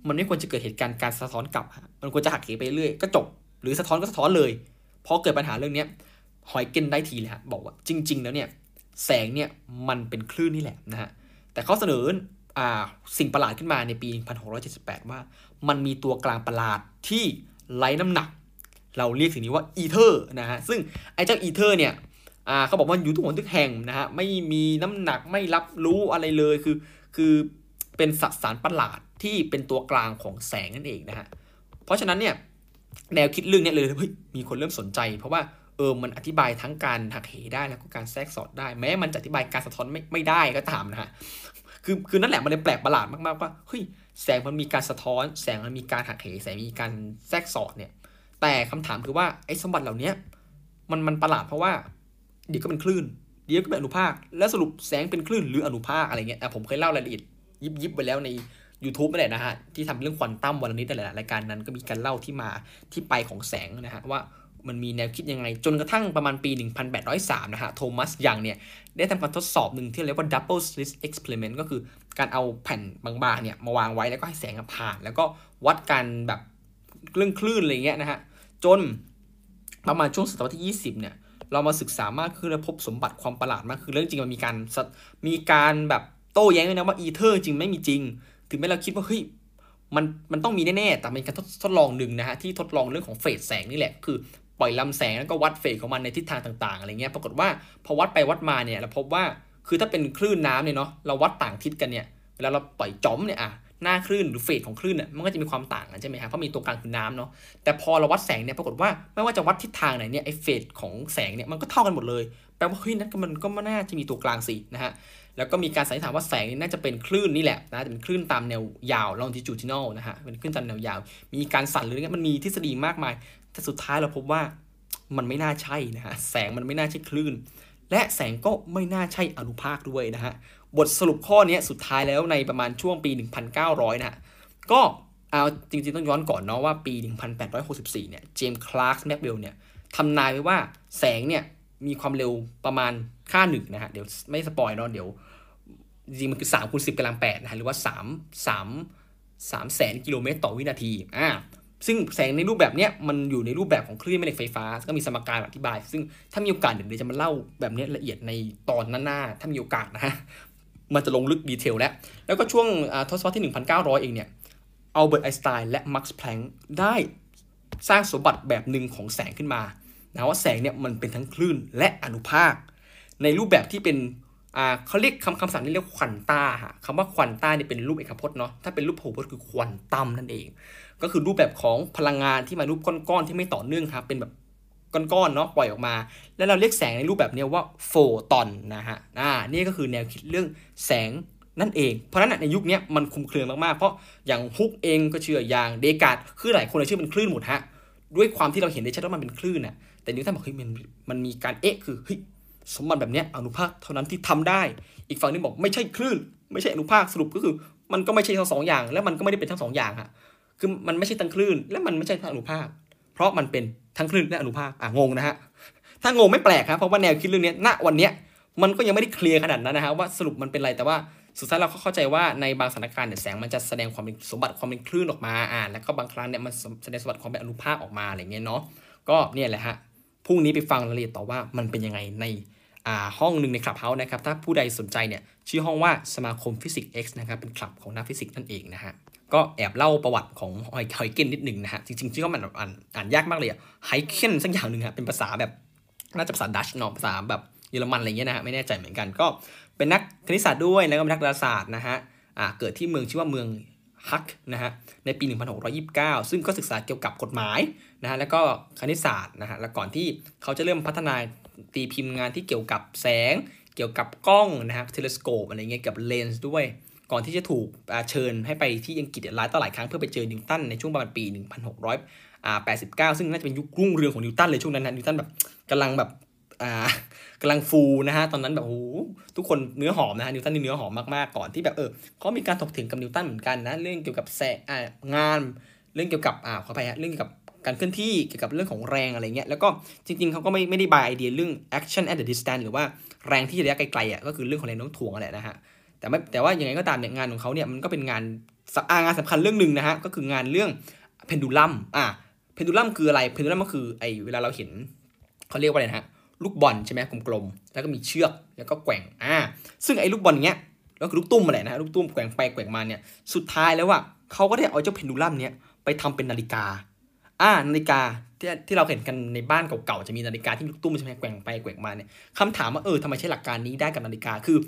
มันไม่ควรจะเกิดเหตุการณ์การสะท้อนกลับ มันควรจะหักเหไปเรื่อยก็จบ หรือสะท้อนก็สะท้อนเลย พอเกิดปัญหาเรื่องนี้ ฮอยเกนส์ได้ทีเลยฮะบอกว่าจริง ๆ แล้วเนี่ยแสงเนี่ยมันเป็นคลื่นนี่แหละนะฮะแต่เขาเสนออ่าสิ่งประหลาดขึ้นมาในปี 1678 ว่ามันมีตัวกลางประหลาดที่ไร้น้ำหนัก เราเรียกสิ่งนี้ว่าอีเทอร์นะฮะซึ่งไอ้เจ้าอีเทอร์เนี่ยอ่าเขาบอกว่าอยู่ทุกหนทุกแห่งนะฮะไม่มีน้ำหนักไม่รับรู้อะไรเลยคือคือเป็นสสารประหลาดที่เป็นตัวกลางของแสงนั่นเองนะฮะเพราะฉะนั้นเนี่ยแนวคิดเรื่องนี้เลยเฮ้ยมีคนเริ่มสนใจ เพราะว่า เออมันอธิบายทั้งการหักเหได้แล้วก็การแทรกสอดได้ แม้มันจะอธิบายการสะท้อนไม่ไม่ได้ก็ตามนะฮะคือคือนั่นแหละมันเลยแปลกประหลาดมากๆว่าเฮ้ยแสงมันมีการสะท้อน แสงมันมีการหักเหแสงมีการแทรกสอดเนี่ย แต่คำถามคือว่าไอ้สมบัติเหล่านี้มันมันประหลาดเพราะว่าเดี๋ยวก็เป็นคลื่นเดี๋ยวก็เป็นอนุภาค แล้วสรุปแสงเป็นคลื่นหรืออนุภาคอะไรเงี้ยผมเคยเล่ารายละเอียดยิบยิบไปแล้วใน YouTube นั่นแหละนะฮะที่ทำเรื่องควอนตัมวันนี้นั่นแหละรายการนั้นก็มีการเล่าที่มาที่ไปของแสงนะฮะว่า มันมีแนวคิดยังไง จนกระทั่งประมาณปี 1803 นะฮะ โทมัสยังเนี่ย ได้ทำการทดสอบหนึ่งที่เรียกว่า double slit experiment ก็คือการเอาแผ่นบางๆเนี่ย มาวางไว้แล้วก็ให้แสงผ่าน แล้วก็วัดกันแบบเรื่องคลื่นอะไรเงี้ยนะฮะ จนประมาณช่วงศตวรรษที่ 20 เนี่ย เรามาศึกษามากขึ้นและพบสมบัติความประหลาดมากคือเรื่องจริงมันมีการมีการแบบโต้แย้งเลยนะว่าอีเทอร์จริงไม่มีจริง ถึงแม้เราคิดว่าเฮ้ยมันมันต้องมีแน่ ๆ แต่เป็นการทดทดลองหนึ่งนะฮะ ที่ทดลองเรื่องของเฟสแสงนี่แหละ คือ ปล่อยลำแสงแล้วก็วัดเฟสของมันในทิศทางต่างๆอะไรเงี้ยปรากฏว่าพอวัดไปวัดมาเนี่ยเราพบว่าคือถ้าเป็นคลื่นน้ำเนี่ยเนาะเราวัดต่างทิศกันเนี่ยเวลาเราปล่อยจอมเนี่ยอะหน้าคลื่นหรือเฟสของคลื่นเนี่ยมันก็จะมีความต่างกันใช่ไหมครับเพราะมีตัวกลางคือน้ำเนาะแต่พอเราวัดแสงเนี่ยปรากฏว่าไม่ว่าจะวัดทิศทางไหนเนี่ยไอเฟสของแสงเนี่ยมันก็เท่ากันหมดเลยแปลว่าเฮ้ยนั่นมันก็ไม่น่าจะมีตัวกลางสินะฮะแล้วก็มีการสันนิษฐานว่าแสงนี่น่าจะเป็นคลื่นนี่แหละนะจะเป็นคลื่นตามแนวยาว longitudinal นะฮะเป็นคลื่นตามแนวยาว มีการสั่นหรือไงมันมีทฤษฎีมากมาย แต่สุดท้ายเราพบว่ามันไม่น่าใช่นะฮะแสงมันไม่น่าใช่คลื่น และแสงก็ไม่น่าใช่อนุภาคด้วยนะฮะบทสรุปข้อนี้สุดท้ายแล้วในประมาณช่วงปี 1900นะฮะก็เอาจริงๆต้องย้อนก่อนเนาะว่าปี 1864 เนี่ยเจมส์คลาร์กแมกซ์เวลล์เนี่ยทำนายไว้ว่าแสงเนี่ยมีความเร็วประมาณค่าหนึ่งนะฮะเดี๋ยวไม่ spoil เนาะเดี๋ยวจริงมันคือ3คูณ10กำลัง8นะฮะหรือว่า 3 3 3แสนกิโลเมตรต่อวินาทีอ่า ซึ่งแสงในรูปแบบเนี้ยมันอยู่ในรูปแบบของคลื่นแม่เหล็กไฟฟ้า ก็มีสมการอธิบาย ซึ่งถ้ามีโอกาสเดี๋ยวจะมาเล่าแบบนี้ละเอียดในตอนหน้าๆถ้ามีโอกาสนะฮะมันจะลงลึก detail แล้ว แล้วก็ช่วงทศวรรษที่ 1900 เองเนี่ยอัลเบิร์ตไอน์สไตน์และมักซ์พลังค์ได้สร้างสมบัติแบบหนึ่งของแสงขึ้นมานะว่าแสงเนี่ยมันเป็นทั้งคลื่นและอนุภาค ในรูปแบบที่เป็นเขาเรียกคำคำสั่งนี้เรียก quanta ฮะคำว่า quanta เนี่ยเป็นรูปเอกพจน์เนาะถ้าเป็นรูปพหูพจน์คือควอนตัมนั่นเอง ก็คือรูปแบบของพลังงานที่มารูปก้อนๆที่ไม่ต่อเนื่องครับเป็นแบบก้อนๆเนาะปล่อยออกมา แล้วเราเรียกแสงในรูปแบบนี้ว่าโฟตอนนะฮะอ่านี่ก็คือแนวคิดเรื่องแสงนั่นเอง เพราะนั้นในยุคนี้มันคุมเครือมากๆ เพราะอย่างฮุกเองก็เชื่ออย่างเดกาดคือหลายคนเชื่อเป็นคลื่นหมดฮะด้วยความที่เราเห็นได้ชัดว่ามันเป็นคลื่นน่ะแต่นิวตันบอกเฮ้ยมันมันมีการเอ๊ะคือเฮ้ยสมบัติแบบนี้อนุภาคเท่านั้นที่ทำได้ อีกฝั่งนึงบอกไม่ใช่คลื่น ไม่ใช่อนุภาคสรุปก็คือ มันก็ไม่ใช่ทั้งสองอย่าง แล้วมันก็ไม่ได้เป็นทั้งสองอย่างฮะ คือมันไม่ใช่ทั้งคลื่น และมันไม่ใช่ทั้งอนุภาค เพราะมันเป็นทั้งคลื่นและอนุภาคอะงงนะฮะถ้างงไม่แปลกครับเพราะว่าแนวคิดเรื่องนี้ณวันนี้มันก็ยังไม่ได้เคลียร์ขนาดนั้นนะฮะว่าสรุปมันเป็นอะไรแต่ว่าสุดท้ายเราเข้าใจว่าในบางสถานการณ์เนี่ยแสงมันจะแสดงความเป็นสมบัติความเป็นคลื่นออกมาอ่าแล้วก็บางครั้งเนี่ยมันแสดงสมบัติความเป็นอนุภาคออกมาอะไรเงี้ยเนาะก็เนี่ยแหละฮะพรุ่งนี้ไปฟังรายละเอียดต่อว่ามันเป็นยังไงในห้องหนึ่งในคลับเฮาส์นะครับถ้าผู้ใดสนใจเนี่ยชื่อห้องว่าสมาคมฟิสิกส์ X นะครับเป็นคลับของนักฟิสิกส์นั่นเองนะฮะ ก็แอบเล่าประวัติของฮอยเกนส์นิดหนึ่งนะฮะ จริงๆชื่อเขามันอ่านอ่านยากมากเลยอะไฮเคนสักอย่างหนึ่งฮะ เป็นภาษาแบบ น่าจะภาษาดัชเนาะภาษาแบบเยอรมันอะไรเงี้ยนะฮะ ไม่แน่ใจเหมือนกัน ก็เป็นนักคณิตศาสตร์ด้วย แล้วก็เป็นนักดาราศาสตร์นะฮะ อ่า เกิดที่เมืองชื่อว่าเมืองฮักนะฮะ ในปี 1629 ซึ่งก็ศึกษาเกี่ยวกับกฎหมายนะฮะ แล้วก็คณิตศาสตร์นะฮะ แล้วก่อนที่เขาจะเริ่มพัฒนาตีพิมพ์งานที่เกี่ยวกับแสง เกี่ยวกับกล้องนะฮะเทเลสโคปอะไรเงี้ยกับเลนส์ด้วย ก่อนที่จะถูกเชิญให้ไปที่อังกฤษหลายต่อหลายครั้งเพื่อไปเจอนิวตันในช่วงประมาณปี 1689 ซึ่งน่าจะเป็นยุครุ่งเรืองของนิวตันเลยช่วงนั้นนะนิวตันแบบกำลังแบบอ่ากำลังฟูนะฮะตอนนั้นแบบโอ้ทุกคนเนื้อหอมนะฮะนิวตันนี่เนื้อหอมมากๆก่อนที่แบบเออเขามีการถกเถียงกับนิวตันเหมือนกันนะเรื่องเกี่ยวกับแสงานเรื่องเกี่ยวกับอ่าขอไปฮะเรื่องเกี่ยวกับการเคลื่อนที่เกี่ยวกับเรื่องของแรงอะไรเงี้ยแล้วก็จริงๆเขาก็ไม่ไม่ได้บายไอเดียเรื่อง action at the distance หรือว่าแรงที่ระยะไกลๆอะก็คือเรื่องของแรงโน้มถ่วงอะไรนะฮะ แต่ไม่แต่ว่ายังไงก็ตามเนี่ยงานของเขาเนี่ยมันก็เป็นงานงานสำคัญเรื่องหนึ่งนะฮะก็คืองานเรื่องเพนดูลัมอ่าเพนดูลัมคืออะไรเพนดูลัมก็คือไอเวลาเราเห็นเขาเรียกว่าอะไรนะฮะลูกบอลใช่ไหมกลมๆแล้วก็มีเชือกแล้วก็แกว่งอ่าซึ่งไอ้ลูกบอลเนี้ยก็คือลูกตุ้มอะไรนะลูกตุ้มแกว่งไปแกว่งมาเนี่ยสุดท้ายแล้วว่าเขาก็ได้เอาเจ้าเพนดูลัมเนี้ยไปทำเป็นนาฬิกาอ่านาฬิกาที่ที่เราเห็นกันในบ้านเก่าๆจะมีนาฬิกาที่ลูกตุ้มใช่ไหมแกว่งไปแกว่งมาเนี่ยคำถามว่าเออทำไมใช้หลักการนี้ได้กับนาฬิกาคือ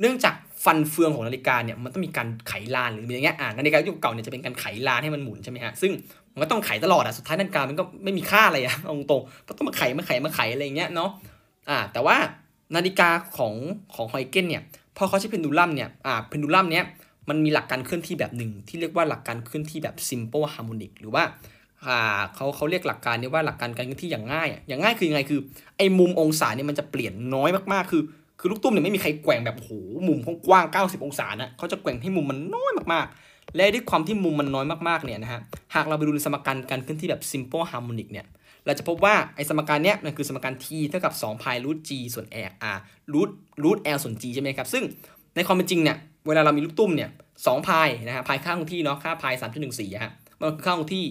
เนื่องจากฟันเฟืองของนาฬิกาเนี่ยมันต้องมีการไขลานหรือมีอย่างเงี้ยอ่านาฬิกายุคเก่าเนี่ยจะเป็นการไขลานให้มันหมุนใช่ไหมฮะซึ่งมันก็ต้องไขตลอดอะสุดท้ายนาฬิกามันก็ไม่มีค่าอะไรอะตรงๆก็ต้องมาไขมาไขมาไขอะไรอย่างเงี้ยเนาะอ่าแต่ว่านาฬิกาของของไฮเกนเนี่ยพอเขาใช้เพนดูลัมเนี่ยอ่าเพนดูลัมเนี่ยมันมีหลักการเคลื่อนที่แบบหนึ่งที่เรียกว่าหลักการเคลื่อนที่แบบ simple harmonic หรือว่าอ่าเขาเขาเรียกหลักการนี้ว่าหลักการการเคลื่อนที่อย่างง่าย อย่างง่ายคือยังไงคือไอ้มุมองศาเนี่ยมันจะเปลี่ยนน้อยมากๆคือ คือลูกตุ้มเนี่ยไม่มีใครแกว่งแบบโหมุมกว้าง 90 องศานะเขาจะแกว่งให้มุมมันน้อยมากๆ และด้วยความที่มุมมันน้อยมากๆเนี่ยนะฮะหากเราไปดูในสมการการเคลื่อนที่แบบ simple harmonic เนี่ยเราจะพบว่าไอสมการเนี้ยมันคือสมการ t เท่ากับ2 pi root g ส่วน r r root root l ส่วน g ใช่ไหมครับ ซึ่งในความเป็นจริงเนี่ยเวลาเรามีลูกตุ้มเนี่ย2 pi นะฮะ pi ค่าคงที่เนาะค่า pi 3.14ฮะมันคือค่าคงที่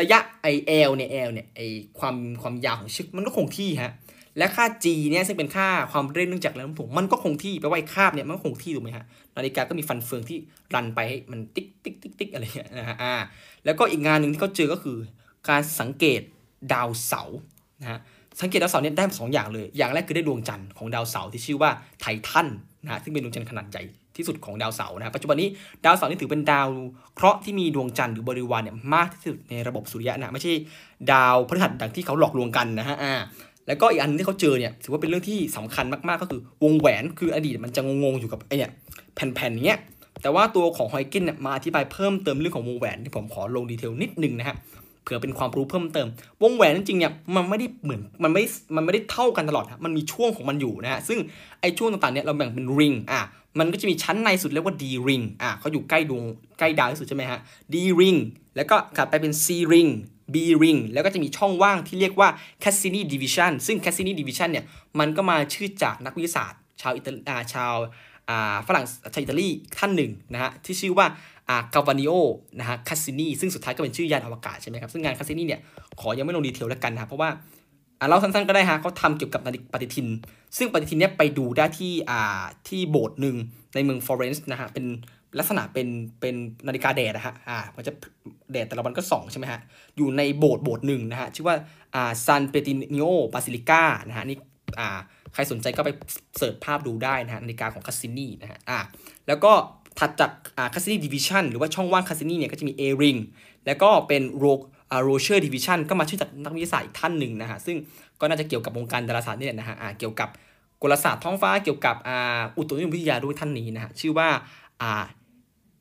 ระยะไอ l เนี่ย l เนี่ยไอความความยาวของเชือกมันก็คงที่ฮะ และค่า g เนี่ยซึ่งเป็นค่าความเร่งเนื่องจากแรงโน้มถ่วงมันก็คงที่แปลว่าคาบเนี่ยมันก็คงที่ถูกไหมฮะนาฬิกาก็มีฟันเฟืองที่รันไปให้มันติ๊กติ๊กติ๊กติ๊กอะไรเงี้ยนะฮะอ่าแล้วก็อีกงานหนึ่งที่เขาเจอก็คือ การสังเกตดาวเสาร์นะฮะสังเกตดาวเสาร์เนี่ยได้สองอย่างเลย อย่างแรกคือได้ดวงจันทร์ของดาวเสาร์ที่ชื่อว่าไททันนะฮะซึ่งเป็นดวงจันทร์ขนาดใหญ่ที่สุดของดาวเสาร์นะปัจจุบันนี้ดาวเสาร์นี่ถือเป็นดาวเคราะห์ที่มีดวงจันทร์หรือบริวารเนี่ยมากที่สุดในระบบสุริยะนะไม่ใช่ดาวพฤหัสดังที่เขาหลอกลวงกันนะฮะอ่า แล้วก็อีกอันที่เขาเจอเนี่ยถือว่าเป็นเรื่องที่สำคัญมากๆก็คือวงแหวนคืออดีตมันจะงงๆอยู่กับไอเนี่ยแผ่นๆเนี้ยแต่ว่าตัวของฮอยเกนส์เนี่ยมาอธิบายเพิ่มเติมเรื่องของวงแหวนที่ผมขอลง detail นิดนึงนะฮะเผื่อเป็นความรู้เพิ่มเติม วงแหวนจริงๆเนี่ยมันไม่ได้เหมือนมันไม่มันไม่ได้เท่ากันตลอดมันมีช่วงของมันอยู่นะฮะซึ่งไอ้ช่วงต่างๆเนี่ยเราแบ่งเป็น ring อะมันก็จะมีชั้นในสุดเรียกว่า D ring อะเขาอยู่ใกล้ดวงใกล้ดาวที่สุดใช่ไหมฮะ D ring แล้วก็ถัดไปเป็น C ring B ring แล้วก็จะมีช่องว่างที่เรียกว่า Cassini division ซึ่ง Cassini division เนี่ยมันก็มาชื่อจากนักวิทยาศาสตร์ ชาวอิตาลีชาวฝรั่งชาวอิตาลีท่านหนึ่งนะฮะที่ชื่อว่ากาวานิโอนะฮะคาซินีซึ่งสุดท้ายก็เป็นชื่อยานอวกาศใช่ไหมครับ ซึ่งงานคาซินีเนี่ยขอยังไม่ลง detail แล้วกันนะเพราะว่าอ่าเราสั้นๆก็ได้ฮะเขาทำเกี่ยวกับปฏิทิน ซึ่งปฏิทินเนี่ยไปดูได้ที่ที่โบสถ์หนึ่งในเมืองฟลอเรนซ์นะฮะเป็น ลักษณะเป็นเป็นนาฬิกาแดดนะฮะอ่ามันจะแดดแต่ละวันก็ส่องใช่ไหมฮะอยู่ในโบสถ์โบสถ์หนึ่งนะฮะชื่อว่าอ่า San Petronio Basilica นะฮะนี่อ่าใครสนใจก็ไป search ภาพดูได้นะฮะนาฬิกาของคาซินีนะฮะอ่าแล้วก็ถัดจากอ่า Cassini division หรือว่าช่องว่างคาสินีเนี่ยก็จะมี A ring แล้วก็เป็นโรโรเชอร์ division ก็มาชื่อจากนักวิทยาศาสตร์อีกท่านหนึ่งนะฮะซึ่งก็น่าจะเกี่ยวกับวงการดาราศาสตร์นี่แหละนะฮะเกี่ยวกับกลศาสตร์ท้องฟ้าเกี่ยวกับอุตุนิยมวิทยาด้วยท่านนี้นะฮะชื่อว่า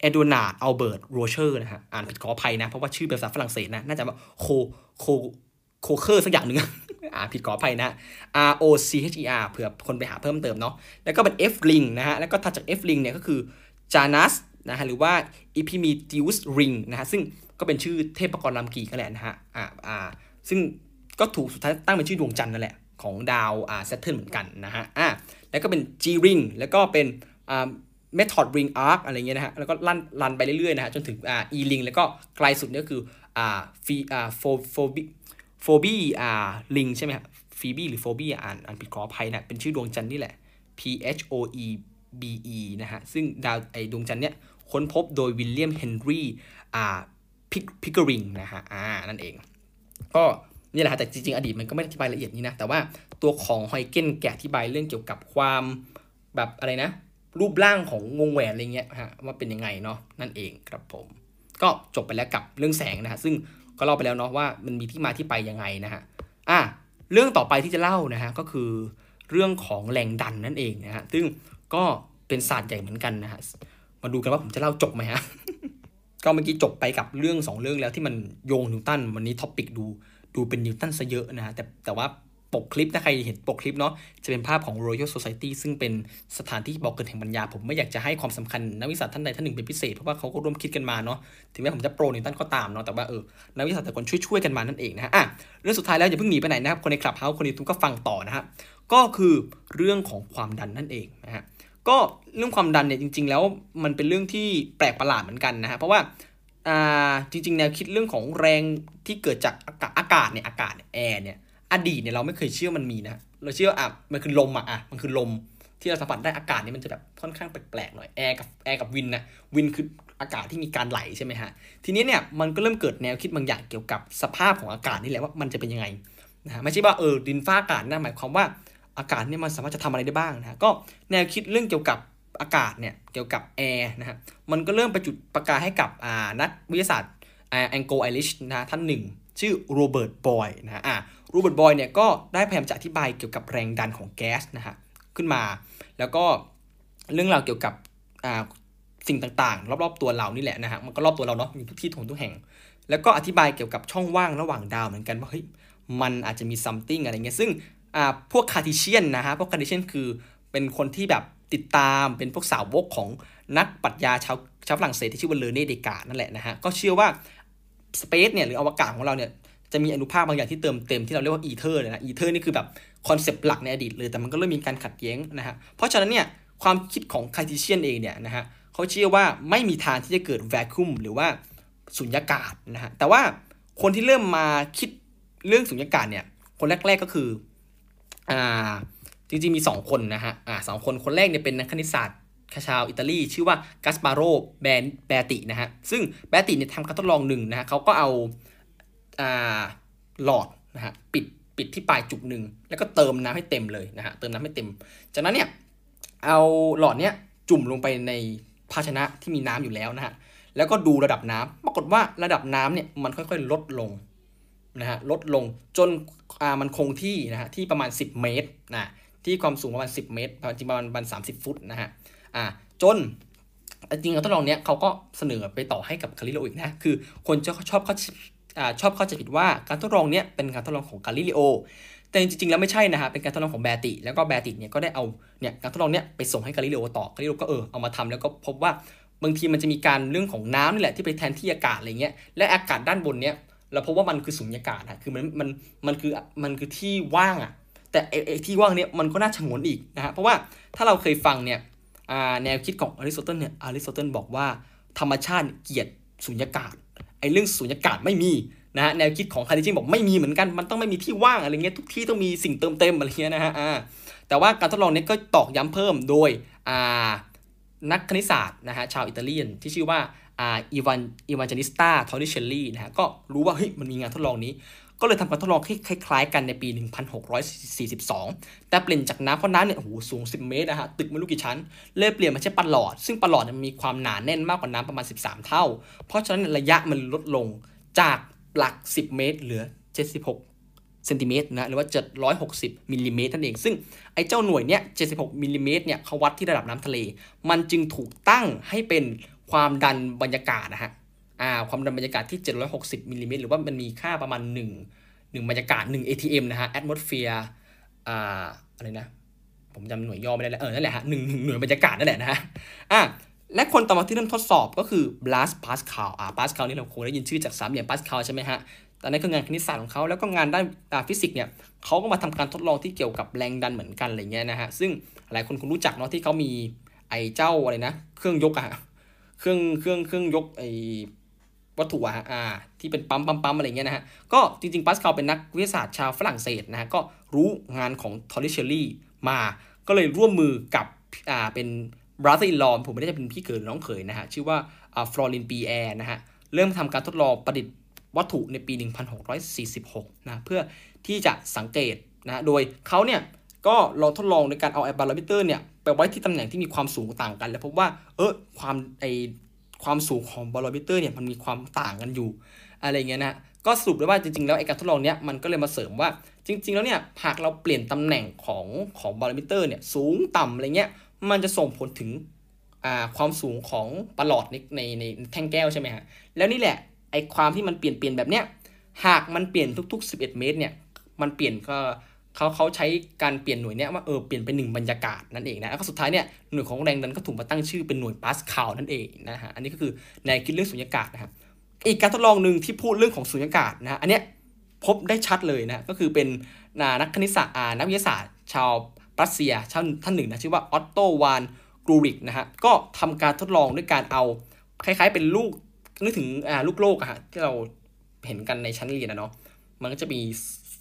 เอดูอาร์ดอัลเบิร์ตโรเชอร์นะฮะ อ่านผิดขออภัยนะ เพราะว่าชื่อเป็นภาษาฝรั่งเศสนะ น่าจะว่าโคโคโคเคอร์สักอย่างหนึ่งอ่านผิดขออภัยนะ R O C H E R เผื่อคนไปหาเพิ่มเติมเนาะแล้วก็เป็น F ring นะฮะ แล้วก็ถัดจาก F ring เนี่ยก็คือจานัสนะฮะหรือว่า e p i m e t h e u s ring นะฮะซึ่งก็เป็นชื่อเทพกรลำกีกันแหละนะฮะอ่าอ่าซึ่งก็ถูกสุดท้ายตั้งเป็นชื่อดวงจันทร์นั่นแหละของดาวอ่า Saturn เหมือนกันนะฮะอ่าแล้วก็เป็น G ring แล้วก็เป็นอ่า method ring arc อะไรเงี้ยนะฮะ แล้วก็ลั่นลันไปเรื่อยๆนะฮะ จนถึงอ่า e ring แล้วก็ไกลสุดนี่ก็คืออ่าฟีอ่าโฟโฟบีโฟบีอ่า ring ใช่ไหมฮะฟีบีหรือโฟบีอ่านอ่านผิดขออภัยนะ เป็นชื่อดวงจันทร์นี่แหละ P H O E B E นะฮะ ซึ่งดาวไอดวงจันทร์เนี้ยค้นพบโดยวิลเลียมเฮนรี่อ่าพิกเกริงนะฮะ อ่า นั่นเอง ก็นี่แหละฮะแต่จริงๆ อดีตมันก็ไม่อธิบายละเอียดนี้นะ แต่ว่าตัวของไฮเกนแกอธิบายเรื่องเกี่ยวกับความแบบอะไรนะ รูปร่างของวงแหวนอะไรเงี้ยฮะว่าเป็นยังไงเนาะนั่นเองครับผม ก็จบไปแล้วกับเรื่องแสงนะฮะซึ่งก็เล่าไปแล้วเนาะว่ามันมีที่มาที่ไปยังไงนะฮะอะเรื่องต่อไปที่จะเล่านะฮะก็คือเรื่องของแรงดันนั่นเองนะฮะซึ่งก็เป็นศาสตร์ใหญ่เหมือนกันนะฮะมาดูกันว่าผมจะเล่าจบไหมฮะก็เมื่อกี้จบไปกับเรื่อง 2 เรื่องแล้วที่มันโยงนิวตันวันนี้ท็อปิกดูดูเป็นนิวตันซะเยอะนะฮะแต่แต่ว่า ปกคลิปถ้าใครเห็นปกคลิปเนาะจะเป็นภาพของ Royal Society ซึ่งเป็นสถานที่บอกเกิดแห่งปัญญา ผมไม่อยากจะให้ความสำคัญนักวิทยาศาสตท่านใดท่านหนึ่งเป็นพิเศษ เพราะว่าเขาก็ร่วมคิดกันมาเนาะถึงแม้ผมจะ pro นิวตันก็ตามเนาะแต่ว่าเออนักวิทยาศาสตร์แต่คนช่วยๆกันมานั่นเองนะฮะอะเรื่องสุดท้ายแล้วอย่าเพิ่งหนีไปไหนนะครับคนในคลับเฮาส์คนในทุกก็ฟังต่อนะฮะก็คือเรื่องของความดันนั่นเองนะฮะก็เรื่องความดันเนี่ยจริง ๆ แล้วมันเป็นเรื่องที่แปลกประหลาดเหมือนกันนะฮะเพราะว่าอ่าจริงๆแนวคิดเรื่องของแรงที่เกิดจากอากาศอากาศเนี่ยอากาศแอร์เนี่ย อดีตเนี่ยเราไม่เคยเชื่อมันมีนะ เราเชื่ออะมันคือลมอะอะมันคือลมที่เราสัมผัสได้อากาศนี่มันจะแบบค่อนข้างแปลกๆหน่อยแอร์กับแอร์กับ wind นะwind คืออากาศที่มีการไหลใช่ไหมฮะทีนี้เนี่ยมันก็เริ่มเกิดแนวคิดบางอย่างเกี่ยวกับสภาพของอากาศนี่แหละว่ามันจะเป็นยังไงนะฮะไม่ใช่ว่าเออดินฟ้าอากาศนั่นหมายความว่าอากาศเนี่ยมันสามารถจะทำอะไรได้บ้างนะะก็แนวคิดเรื่องเกี่ยวกับอากาศเนี่ยเกี่ยวกับแอร์นะฮะมันก็เริ่มประจุดประกายให้กับอ่านักวิทยาศาสตร์ Anglo-Irish นะท่านหนึ่งชื่อโรเบิร์ตบอยนะฮะอ่า โรเบิร์ตบอยล์เนี่ยก็ได้พยายามจะอธิบายเกี่ยวกับแรงดันของแก๊สนะฮะขึ้นมา แล้วก็เรื่องราวเกี่ยวกับอ่าสิ่งต่างๆ รอบๆตัวเรานี่แหละนะฮะมันก็รอบตัวเราเนาะมีทุกที่ทุกทุกแห่ง แล้วก็อธิบายเกี่ยวกับช่องว่างระหว่างดาวเหมือนกันว่าเฮ้ยมันอาจจะมี something อะไรเงี้ยซึ่งอ่าพวก Cartesian นะฮะพวก Cartesian คือเป็นคนที่แบบติดตามเป็นพวกสาวกของนักปรัชญาชาวชาวฝรั่งเศสที่ชื่อว่าเรอเน่เดการ์ตนั่นแหละนะฮะก็เชื่อว่า space เนี่ยหรืออวกาศของเราเนี่ย จะมีอนุภาคบางอย่างที่เติมเต็มที่เราเรียกว่าอีเทอร์เลยนะอีเทอร์นี่คือแบบconcept หลักในอดีตเลยแต่มันก็เริ่มมีการขัดแย้งนะฮะเพราะฉะนั้นเนี่ยความคิดของ Cartesian เองเนี่ยนะฮะเขาเชื่อว่าไม่มีทางที่จะเกิด vacuum หรือว่าสุญญากาศนะฮะแต่ว่าคนที่เริ่มมาคิดเรื่องสุญญากาศเนี่ยคนแรก ๆก็คืออ่าจริงๆมี 2 คนนะฮะอ่าสองคนคนแรกเนี่ยเป็นนักคณิตศาสตร์ชาวอิตาลี ชื่อว่ากัสปาโรแบร์แบร์ตินะฮะซึ่งแบร์ติเนี่ยทำการทดลองหนึ่งนะฮะเขาก็เอา หลอดนะฮะปิดปิดที่ปลายจุกหนึ่งแล้วก็เติมน้ำให้เต็มเลยนะฮะเติมน้ำให้เต็ม จากนั้นเนี่ยเอาหลอดเนี้ยจุ่มลงไปในภาชนะที่มีน้ำอยู่แล้วนะฮะแล้วก็ดูระดับน้ำปรากฏว่าระดับน้ำเนี่ยมันค่อยๆ ลดลงนะฮะลดลงจนอ่ามันคงที่นะฮะที่ประมาณ 10 เมตรนะที่ความสูงประมาณ 10 เมตรจริงประมาณประมาณ30ฟุตนะฮะอ่าจนจริงๆทดลองเนี้ยเขาก็เสนอไปต่อให้กับคาริโลอีกนะ คือคนจะชอบเขา ชอบเข้าใจผิดว่าการทดลองเนี้ยเป็นการทดลองของกาลิเลโอ แต่จริงๆ แล้วไม่ใช่นะฮะ เป็นการทดลองของแบติ แล้วก็แบติเนี่ยก็ได้เอาเนี่ยการทดลองเนี้ยไปส่งให้กาลิเลโอต่อกาลิเลโอก็เออเอามาทำแล้วก็พบว่าบางทีมันจะมีการเรื่องของน้ำนี่แหละที่ไปแทนที่อากาศอะไรเงี้ย และอากาศด้านบนเนี้ยเราพบว่ามันคือสุญญากาศนะคือมันมันมันคือมันคือที่ว่างอะแต่ไอ้ที่ว่างเนี้ยมันก็น่าชงนอีกนะฮะ เพราะว่าถ้าเราเคยฟังเนี่ยแนวคิดของอริสโตเติลเนี่ยอริสโตเติลบอกว่าธรรมชาติเกลียดสุญญากาศ ไอ้เรื่องสุญญากาศไม่มีนะฮะแนวคิดของ Cartesian บอกไม่มีเหมือนกันมันต้องไม่มีที่ว่างอะไรเงี้ยทุกที่ต้องมีสิ่งเติมเต็มอะไรเงี้ยนะฮะอ่าแต่ว่าการทดลองนี้ก็ตอกย้ำเพิ่มโดยอ่านักคณิตศาสตร์นะฮะชาวอิตาเลียนที่ชื่อว่าอ่าอีวานเอวานเจลิสตาทอร์ริเชลลีนะฮะก็รู้ว่าเฮ้ยมันมีงานทดลองนี้ ก็เลยทำการทดลองที่คล้ายๆ กันในปี 1642 แต่เปลี่ยนจากน้ำเพราะน้ำเนี่ยโอ้โหสูง 10 เมตรนะฮะตึกไม่รู้กี่ชั้น เลยเปลี่ยนมาใช้ปลอด ซึ่งปลอดมีความหนาแน่นมากกว่าน้ำประมาณ 13 เท่า เพราะฉะนั้นระยะมันลดลงจากหลัก 10 เมตร เหลือ 76เซนติเมตรนะหรือว่า 760มิลลิเมตรนั่นเอง ซึ่งไอ้เจ้าหน่วยเนี้ย 76มิลลิเมตรเนี่ยเขาวัดที่ระดับน้ำทะเล มันจึงถูกตั้งให้เป็นความดันบรรยากาศนะฮะ่าความดันบรรยากาศที่ 760มิลลิเมตรหรือว่ามันมีค่าประมาณ 1 1บรรยากาศ 1 ATM นะฮะ atmosphere อ่าอะไรนะ ผมจำหน่วยย่อไม่ได้แล้ว เออ นั่นแหละฮะหนึ่งหน่วยบรรยากาศนั่นแหละนะฮะ อ่าและคนต่อมาที่เริ่มทดสอบก็คือ Blas Pascal อ่า Pascal นี่เราคงได้ยินชื่อจากสามเหลี่ยม Pascal ใช่ไหมฮะต่นั่นคืองานคณิตศาสตร์ของเขา แล้วก็งานด้านฟิสิกส์เนี่ยเขาก็มาทำการทดลองที่เกี่ยวกับแรงดันเหมือนกันอะไรเงี้ยนะฮะ ซึ่งหลายคนคงรู้จักเนาะที่เขามีไอ้เจ้าอะไรนะ เครื่องยกอะเครื่องเครื่องเครื่องยกไอ้ วัตถุอะอ่าที่เป็นปั๊มปั๊มปั๊มอะไรเงี้ยนะฮะ ก็จริงๆ ปัสคาลเป็นนักวิทยาศาสตร์ชาวฝรั่งเศสนะฮะ ก็รู้งานของทอริเชอรี่มา ก็เลยร่วมมือกับอ่าเป็น brother-in-law ผมไม่ได้จะเป็นพี่เขยน้องเขยนะฮะ ชื่อว่าฟลอรินปีแอร์นะฮะ เริ่มทำการทดลองประดิษฐ์วัตถุในปี 1646 นะเพื่อที่จะสังเกตนะโดยเขาเนี่ยก็ลองทดลองในการเอาไอ้บารอมิเตอร์เนี่ยไปไว้ที่ตำแหน่งที่มีความสูงต่างกัน แล้วพบว่าเออความไอ ความสูงของบารอมิเตอร์เนี่ยมันมีความต่างกันอยู่ อะไรเงี้ยนะก็สรุปได้ว่าจริงๆแล้วไอการทดลองเนี้ยมันก็เลยมาเสริมว่าจริง ๆ แล้วเนี่ยหากเราเปลี่ยนตำแหน่งของของบารอมิเตอร์เนี่ยสูงต่ำอะไรเงี้ยมันจะส่งผลถึงอ่าความสูงของปรอทในในในแท่งแก้วใช่ไหมฮะแล้วนี่แหละไอความที่มันเปลี่ยนเปลี่ยนแบบเนี้ยหากมันเปลี่ยนทุก ๆ 11 เมตรเนี่ยมันเปลี่ยนก็ เขาเขาใช้การเปลี่ยนหน่วยเนี้ยว่าเออเปลี่ยนเป็นหนึ่งบรรยากาศนั่นเองนะแล้วก็สุดท้ายเนี่ยหน่วยของแรงดันก็ถูกมาตั้งชื่อเป็นหน่วยปาสคาลนั่นเองนะฮะอันนี้ก็คือแนคิดเรื่องสุญญากาศนะครับอีกการทดลองหนึ่งที่พูดเรื่องของสุญญากาศนะอันเนี้ยพบได้ชัดเลยนะก็คือเป็นนักคณิตศาสตร์นักวิทยาศาสตร์ ชาวรัสเซียชาวท่านหนึ่งนะชื่อว่าออตโตวานกรูริกนะฮะก็ทำการทดลองด้วยการเอาคล้ายๆเป็นลูกนึกถึงลูกโลกอะฮะที่เราเห็นกันในชั้นเรียนนะเนาะมันก็จะมี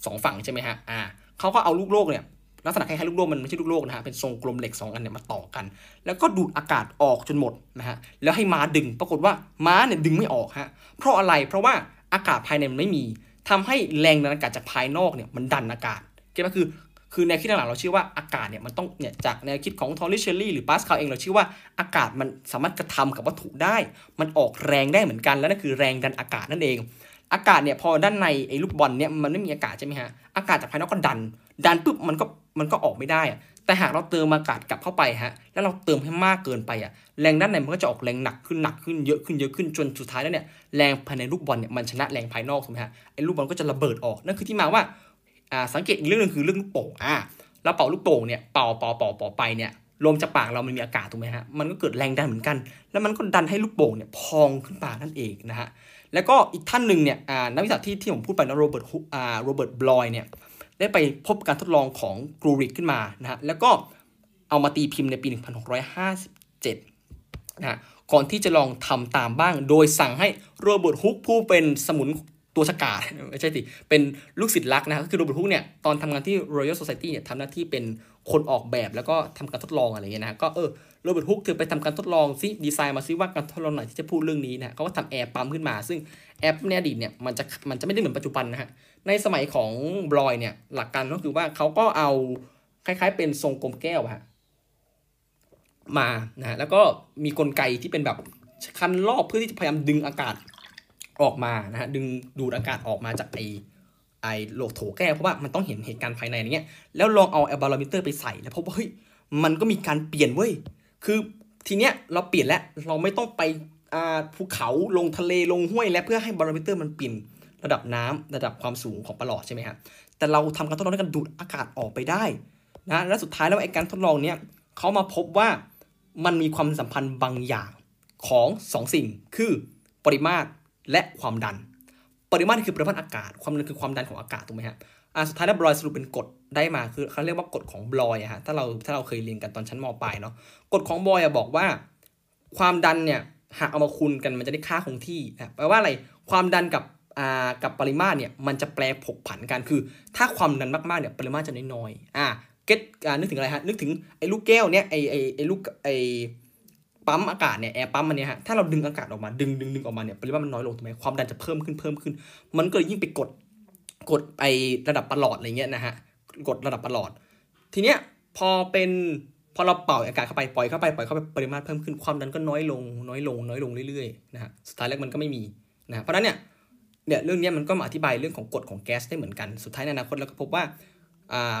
สองฝั่งใช่ไหมฮะอ่า เขาก็เอาลูกโลกเนี่ยลักษณะคล้ายๆลูกโลกมันไม่ใช่ลูกโลกนะฮะเป็นทรงกลมเหล็ก 2 อันเนี่ยมาต่อกัน แล้วก็ดูดอากาศออกจนหมดนะฮะแล้วให้ม้าดึง ปรากฏว่าม้าเนี่ยดึงไม่ออกฮะเพราะอะไรเพราะว่าอากาศภายในมันไม่มีทำให้แรงดันอากาศจากภายนอกเนี่ยมันดันอากาศก็ตไหมคือคือแนวคิดหลังเราเชื่อว่าอากาศเนี่ยมันต้องเนี่ยจากแนวคิดของทอริเชอรี่หรือปาสคาลเองเราเชื่อว่าอากาศมันสามารถกระทำกับวัตถุได้ มันออกแรงได้เหมือนกันแล้วนั่นคือแรงดันอากาศนั่นเอง อากาศเนี่ยพอด้านในไอ้ลูกบอลเนี่ยมันไม่มีอากาศใช่ไหมฮะอากาศจากภายนอกก็ดัน ดันปุ๊บมันก็มันก็ออกไม่ได้ แต่หากเราเติมอากาศกลับเข้าไปฮะแล้วเราเติมให้มากเกินไปอะแรงด้านในมันก็จะออกแรงหนักขึ้นหนักขึ้นเยอะขึ้นเยอะขึ้นจนสุดท้ายแล้วเนี่ยแรงภายในลูกบอลเนี่ยมันชนะแรงภายนอกถูกไหมฮะไอ้ลูกบอลก็จะระเบิดออกนั่นคือที่มาว่าอ่าสังเกตอีกเรื่องนึงคือเรื่องลูกโป่งอ่าเราเป่าลูกโป่งเนี่ยเป่าเป่าเป่าเป่าไปเนี่ยลมจากปากเรามันมีอากาศถูกไหมฮะ มันก็เกิดแรงดันเหมือนกัน แล้วมันก็ดันให้ลูกโป่งเนี่ยพองขึ้นมากนั่นเองนะฮะ แล้วก็อีกท่านหนึ่งเนี่ยนักวิทยาที่ที่ผมพูดไปนะโรเบิร์ตโรเบิร์ตบอยล์เนี่ยได้ไปพบการทดลองของเกริกขึ้นมานะฮะแล้วก็เอามาตีพิมพ์ในปี 1657นะฮะก่อนที่จะลองทำตามบ้าง โดยสั่งให้โรเบิร์ตฮุกผู้เป็นสมุนตัวฉกาจไม่ใช่สิเป็นลูกศิษย์รักนะก็คือโรเบิร์ตฮุกเนี่ยตอนทำงานที่ Royal Society เนี่ยทำหน้าที่เป็นคนออกแบบแล้วก็ทำการทดลองอะไรเงี้ยนะก็เออ โรเบิร์ตฮุกถือไปทำการทดลองซิดีไซน์มาซิว่าการทดลองไหนที่จะพูดเรื่องนี้นะเขาก็ทำแอร์ปั๊มขึ้นมา ซึ่งแอร์ในอดีตเนี่ยมันจะมันจะไม่ได้เหมือนปัจจุบันนะฮะในสมัยของบลอยเนี่ยหลักการก็คือว่าเขาก็เอาคล้ายๆ เป็นทรงกลมแก้วฮะมานะแล้วก็มีกลไกที่เป็นแบบคันรอบเพื่อที่จะพยายามดึงอากาศออกมานะฮะดึงดูดอากาศออกมาจากไอไอโหลโถแก้วเพราะว่ามันต้องเห็นเหตุการณ์ภายในอย่างเงี้ยแล้วลองเอาไอ้บารอมิเตอร์ไปใส่แล้วพบว่าเฮ้ยมันก็มีการเปลี่ยนเว้ย คือทีเนี้ยเราเปลี่ยนแล้วเราไม่ต้องไปอ่าภูเขาลงทะเลลงห้วย แล้วเพื่อให้บารอมิเตอร์มันเปลี่ยนระดับน้ำระดับความสูงของประหลอดใช่ไหมครับแต่เราทำการทดลองด้วยการดูดอากาศออกไปได้นะและสุดท้ายแล้วไอ้การทดลองเนี้ยเขามาพบว่ามันมีความสัมพันธ์บางอย่างของ 2 สิ่ง คือปริมาตรและความดัน ปริมาตรคือปริมาตรอากาศ ความดันคือความดันของอากาศถูกไหมฮะอ่าสุดท้ายแล้วบลอยสรุปเป็นกฎ ได้มาคือเขาเรียกว่ากฎของบลอยอะฮะถ้าเราถ้าเราเคยเรียนกันตอนชั้นมปลายเนาะกฎของบลอยอะบอกว่า ความดันเนี่ยหากเอามาคูณกันมันจะได้ค่าคงที่นะแปลว่าอะไรความดันกับอ่ากับปริมาตรเนี่ยมันจะแปลผกผันกันคือ ถ้าความดันมากๆเนี่ยปริมาตรจะน้อยๆอ่าเก็ตอ่านึกถึงอะไรฮะนึกถึงไอ้ลูกแก้วเนี่ยไอ้ไอ้ไอ้ลูกไอ้ปั๊มอากาศเนี่ยแอร์ปั๊มมันเนี่ยฮะถ้าเราดึงอากาศออกมาดึงดึงดึงออกมาเนี่ยปริมาตรมันน้อยลงถูกไหมความดันจะเพิ่มขึ้นเพิ่มขึ้น มันก็เลยยิ่งไปกดกดไอระดับประหลอดอะไรเงี้ยนะฮะ กดระดับประหลอด ทีเนี้ยพอเป็นพอเราเป่าอากาศเข้าไปปล่อยเข้าไปปล่อยเข้าไปปริมาตรเพิ่มขึ้นความดันก็น้อยลงน้อยลงน้อยลงเรื่อยๆนะฮะสุดท้ายแล้วมันก็ไม่มีนะเพราะนั้นเนี่ยเนี่ยเรื่องนี้มันก็มาอธิบายเรื่องของกฎของแก๊สได้เหมือนกันสุดท้ายในอนาคตเราก็พบว่าอ่า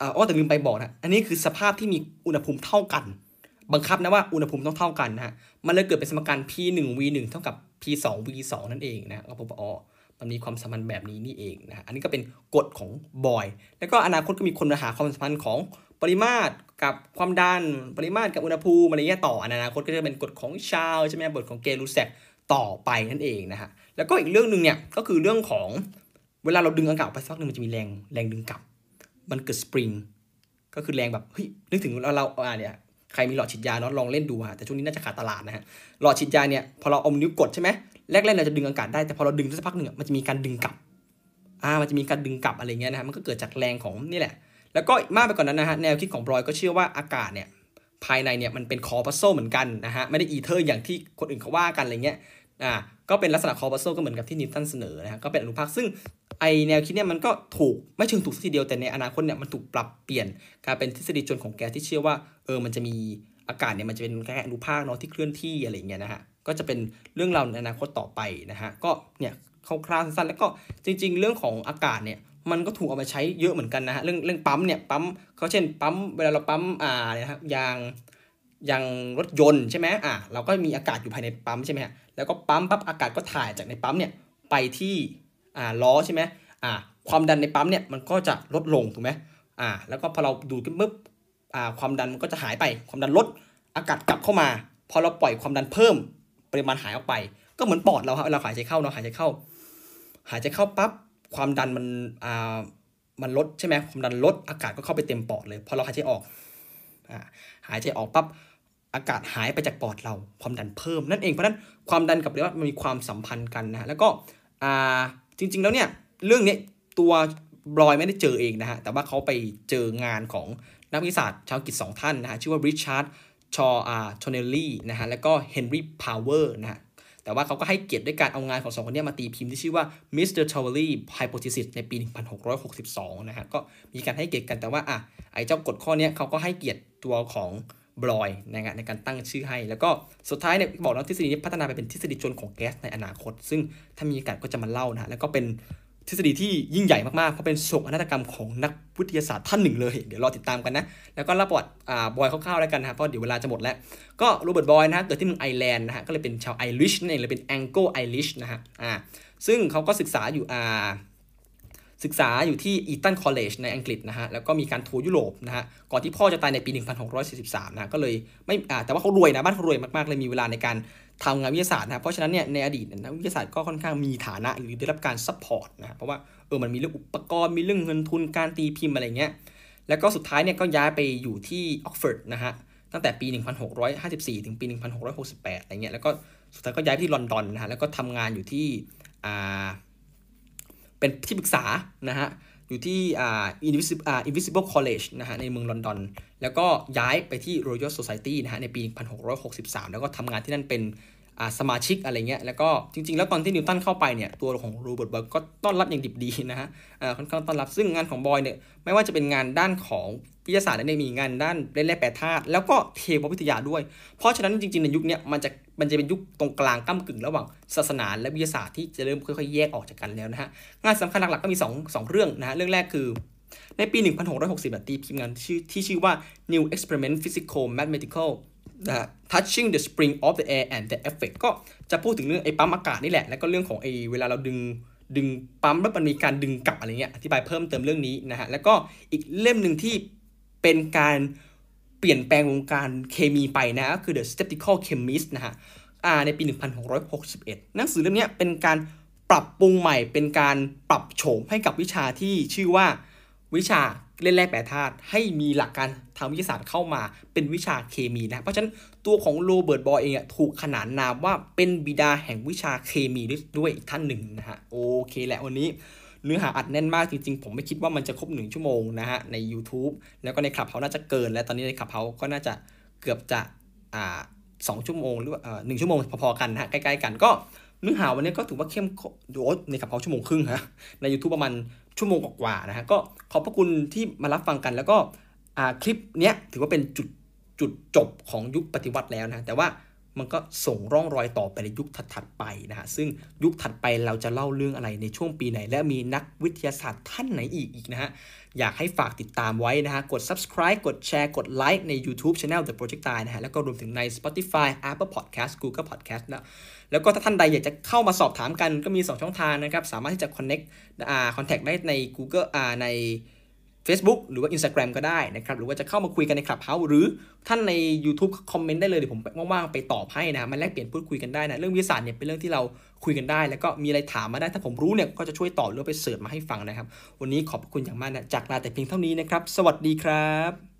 อ๋อแต่ลืมไปบอกนะอันนี้คือสภาพที่มีอุณหภูมิเท่ากัน บังคับนะว่าอุณหภูมิต้องเท่ากันนะฮะมันเลยเกิดเป็นสมการ p 1 v 1เท่ากับ p 2 v 2นั่นเองนะก็พบว่าอ๋อ มันมีความสัมพันธ์แบบนี้นี่เองนะอันนี้ก็เป็นกฎของบอย แล้วก็อนาคตก็มีคนมาหาความสัมพันธ์ของปริมาตรกับความดันปริมาตรกับอุณหภูมิอะไรเงี้ยต่ออนาคตก็จะเป็นกฎของชาวใช่ไหมบทของเกลูแซกต่อไปนั่นเองนะฮะแล้วก็อีกเรื่องหนึ่งเนี่ยก็คือเรื่องของเวลาเราดึงอากาศไปสักหนึ่งมันจะมีแรงแรงดึงกลับ มันเกิดสปริงก็คือแรงแบบเฮ้ยนึกถึงเราเราอ่าเนี่ยใครมีหลอดฉีดยาเนาะลองเล่นดูฮะแต่ช่วงนี้น่าจะขาดตลาดนะฮะหลอดฉีดยาเนี่ยพอเราอานิ้วกดใช่ไหม แรกๆเราจะดึงอากาศได้แต่พอเราดึงสักพักหนึ่งมันจะมีการดึงกลับอ่ามันจะมีการดึงกลับอะไรเงี้ยนะฮะมันก็เกิดจากแรงของนี่แหละ แล้วก็มากไปกว่านั้นนะฮะแนวคิดของบอยล์ก็เชื่อว่าอากาศเนี่ยภายในเนี่ยมันเป็น corpuscle เหมือนกันนะฮะไม่ได้อีเทอร์อย่างที่คนอื่นเขาว่ากันอะไรเงี้ยอ่าก็เป็นลักษณะคอร์พัสโซก็เหมือนกับที่นิวตันเสนอนะฮะก็เป็นอนุภาคซึ่งไอแนวคิดเนี่ยมันก็ถูกไม่เชิงถูกทีเดียวแต่ในอนาคตเนี่ยมันถูกปรับเปลี่ยนกลายเป็นทฤษฎีจนของแกที่เชื่อว่าเออมันจะมีอากาศเนี่ยมันจะเป็นแค่อนุภาคเนาะที่เคลื่อนที่อะไรเงี้ยนะฮะ ก็จะเป็นเรื่องราวในอนาคตต่อไปนะฮะก็เนี่ยคร่าวๆสั้นๆแล้วก็จริง ๆ เรื่องของอากาศเนี่ยมันก็ถูกเอามาใช้เยอะเหมือนกันนะฮะเรื่องเรื่องปั๊มเนี่ยปั๊มเขาเช่นปั๊มเวลาเราปั๊มอ่าเนี่ยครับยางยางรถยนต์ใช่ไหมอ่าเราก็มีอากาศอยู่ภายในปั๊มใช่ไหมฮะแล้วก็ปั๊มปั๊บอากาศก็ถ่ายจากในปั๊มเนี่ยไปที่อ่าล้อใช่ไหมอ่าความดันในปั๊มเนี่ยมันก็จะลดลงถูกไหมอ่าแล้วก็พอเราดูดขึ้นปุ๊บอ่าความดันมันก็จะหายไปความดันลดอากาศกลับเข้ามา พอเราปล่อยความดันเพิ่ม ปริมาณหายออกไป ก็เหมือนปอดเราครับเราหายใจเข้าเนาะหายใจเข้า หายใจเข้าปั๊บความดันมันอ่ามันลดใช่ไหมความดันลดอากาศก็เข้าไปเต็มปอดเลยพอเราหายใจออกอ่าหายใจออกปั๊บอากาศหายไปจากปอดเราความดันเพิ่มนั่นเองเพราะนั้นความดันกับเรียกว่ามันมีความสัมพันธ์กันนะฮะแล้วก็อ่าจริง ๆ แล้วเนี่ยเรื่องนี้ตัวบอยล์ไม่ได้เจอเองนะฮะแต่ว่าเขาไปเจองานของนักวิทยาศาสตร์ชาวอังกฤษสองท่านนะฮะชื่อว่าริชาร์ด อ่าทาวเนลีย์นะฮะแล้วก็เฮนรี่พาวเวอร์นะฮะแต่ว่าเขาก็ให้เกียรติด้วยการเอางานของสองคนนี้มาตีพิมพ์ที่ชื่อว่า Mr. t o w e r y Hypothesis ในปี 1662 นะฮะ ก็มีการให้เกียรติกัน แต่ว่าอะไอ้เจ้ากฎข้อนี้เขาก็ให้เกียรติตัวของบอยล์นะฮะในการตั้งชื่อให้ แล้วก็สุดท้ายเนี่ยบอกแล้วทฤษฎีนี้พัฒนาไปเป็นทฤษฎีจลน์ของแก๊สในอนาคต ซึ่งถ้ามีโอกาสก็จะมาเล่านะฮะ แล้วก็เป็น ทฤษฎีที่ยิ่งใหญ่มากๆ เพราะเป็นโศกนาฏกรรมของนักวิทยาศาสตร์ท่านหนึ่งเลย เดี๋ยวรอติดตามกันนะ แล้วก็เล่าประวัติอ่าบอยล์คร่าวๆแล้วกันนะเพราะเดี๋ยวเวลาจะหมดแล้ว ก็โรเบิร์ตบอยล์นะฮะ เกิดที่เมืองไอร์แลนด์นะฮะ ก็เลยเป็นชาวไอริชนั่นเองเลยเป็น Anglo-Irish นะฮะ อ่า ซึ่งเขาก็ศึกษาอยู่อ่าศึกษาอยู่ที่ Eton College ในอังกฤษนะฮะ แล้วก็มีการทัวร์ยุโรปนะฮะ ก่อนที่พ่อจะตายในปี 1643นะ ก็เลยไม่ อ่า แต่ว่าเขารวยนะ บ้านเขารวยมากๆ เลยมีเวลาในการ ทำงานวิทยาศาสตร์นะเพราะฉะนั้นเนี่ยในอดีตนักวิทยาศาสตร์ก็ค่อนข้างมีฐานะหรือได้รับการ support นะเพราะว่าเออมันมีเรื่องอุปกรณ์มีเรื่องเงินทุนการตีพิมพ์อะไรเงี้ยแล้วก็สุดท้ายเนี่ยก็ย้ายไปอยู่ที่ออกซ์ฟอร์ดนะฮะตั้งแต่ปี 1654 ถึงปี 1668อะไรเงี้ยแล้วก็สุดท้ายก็ย้ายไปที่ลอนดอนนะฮะแล้วก็ทำงานอยู่ที่อ่าเป็นที่ปรึกษานะฮะ อยู่ที่อ่า Invisible อ่า Invisible College นะฮะในเมืองลอนดอน แล้วก็ย้ายไปที่ Royal Society นะฮะในปี 1663 แล้วก็ทำงานที่นั่นเป็น สมาชิกอะไรเงี้ยแล้วก็จริง ๆ แล้วตอนที่นิวตันเข้าไปเนี่ยตัวของโรเบิร์ตบอยก็ต้อนรับอย่างดิบดีนะฮะค่อนข้างต้อนรับซึ่งงานของบอยเนี่ยไม่ว่าจะเป็นงานด้านของวิทยาศาสตร์และมีงานด้านเล่นแร่แปรธาตุแล้วก็เทววิทยาด้วย เพราะฉะนั้นจริง ๆ ในยุคนี้มันจะมันจะเป็นยุคตรงกลางก้ากึ่งระหว่างศาสนาและวิทยาศาสตร์ที่จะเริ่มค่อยๆแยกออกจากกันแล้วนะฮะงานสำคัญหลักๆก็มี 2 2 เรื่องนะฮะเรื่องแรกคือในปี 1660ตีพิมพ์งานชื่อที่ชื่อว่า New Experiment Physical Mathematical นะ touching the spring of the air and the effect ก็จะพูดถึงเรื่องไอ้ปั๊มอากาศนี่แหละ แล้วก็เรื่องของไอ้เวลาเราดึงดึงปั๊มแล้วมันมีการดึงกลับอะไรเงี้ยอธิบายเพิ่มเติมเรื่องนี้นะฮะ แล้วก็อีกเล่มหนึ่งที่เป็นการเปลี่ยนแปลงวงการเคมีไปนะก็คือ the skeptical chemist นะฮะอ่าในปี 1661 หนังสือเล่มนี้เป็นการปรับปรุงใหม่เป็นการปรับโฉมให้กับวิชาที่ชื่อว่า วิชาเล่นแร่แปรธาตุให้มีหลักการทางวิทยาศาสตร์เข้ามาเป็นวิชาเคมีนะ เพราะฉะนั้นตัวของโรเบิร์ตบอยเองถูกขนานนามว่าเป็นบิดาแห่งวิชาเคมีด้วยอีกท่านหนึ่งนะฮะโอเคแหละวันนี้เนื้อหาอัดแน่นมากจริงๆ ผมไม่คิดว่ามันจะครบหนึ่งชั่วโมงนะฮะใน YouTube แล้วก็ในคลับเขาน่าจะเกิน แล้วตอนนี้ในคลับเขาก็น่าจะเกือบจะอ่าสองชั่วโมงหรือว่าหนึ่งชั่วโมงพอๆกันนะฮะใกล้ๆกันก็ เนื้อหาวันนี้ก็ถือว่าเข้มโดในขับเขาชั่วโมงครึ่งฮะใน YouTube ประมาณชั่วโมงกว่าๆนะฮะก็ขอบพระคุณที่มารับฟังกัน แล้วก็คลิปเนี้ยถือว่าเป็นจุดจุดจบของยุคปฏิวัติแล้วนะแต่ว่ามันก็ส่งร่องรอยต่อไปในยุคถัดๆไปนะฮะ ซึ่งยุคถัดไปเราจะเล่าเรื่องอะไรในช่วงปีไหน และมีนักวิทยาศาสตร์ท่านไหนอีกอีกนะฮะ อยากให้ฝากติดตามไว้นะฮะ กด subscribe กดแชร์ กดไลค์ใน YouTube Channel The Project นะฮะ แล้วก็รวมถึงใน Spotify Apple Podcast Google Podcast นะ แล้วก็ถ้าท่านใดอยากจะเข้ามาสอบถามกันก็มี 2 ช่องทางนะครับ สามารถที่จะ connect อ่า contact ได้ใน Google อ่าใน Facebook หรือว่า Instagram ก็ได้นะครับ หรือว่าจะเข้ามาคุยกันใน Clubhouse หรือท่านใน YouTube คอมเมนต์ได้เลยเดี๋ยวผมว่างๆไปตอบให้นะมาแลกเปลี่ยนพูดคุยกันได้นะเรื่องวิทยาศาสตร์เนี่ยเป็นเรื่องที่เราคุยกันได้ แล้วก็มีอะไรถามมาได้ถ้าผมรู้เนี่ยก็จะช่วยตอบหรือไปเสิร์ชมาให้ฟังนะครับ วันนี้ขอบคุณอย่างมากนะจากลาแต่เพียงเท่านี้นะครับ สวัสดีครับ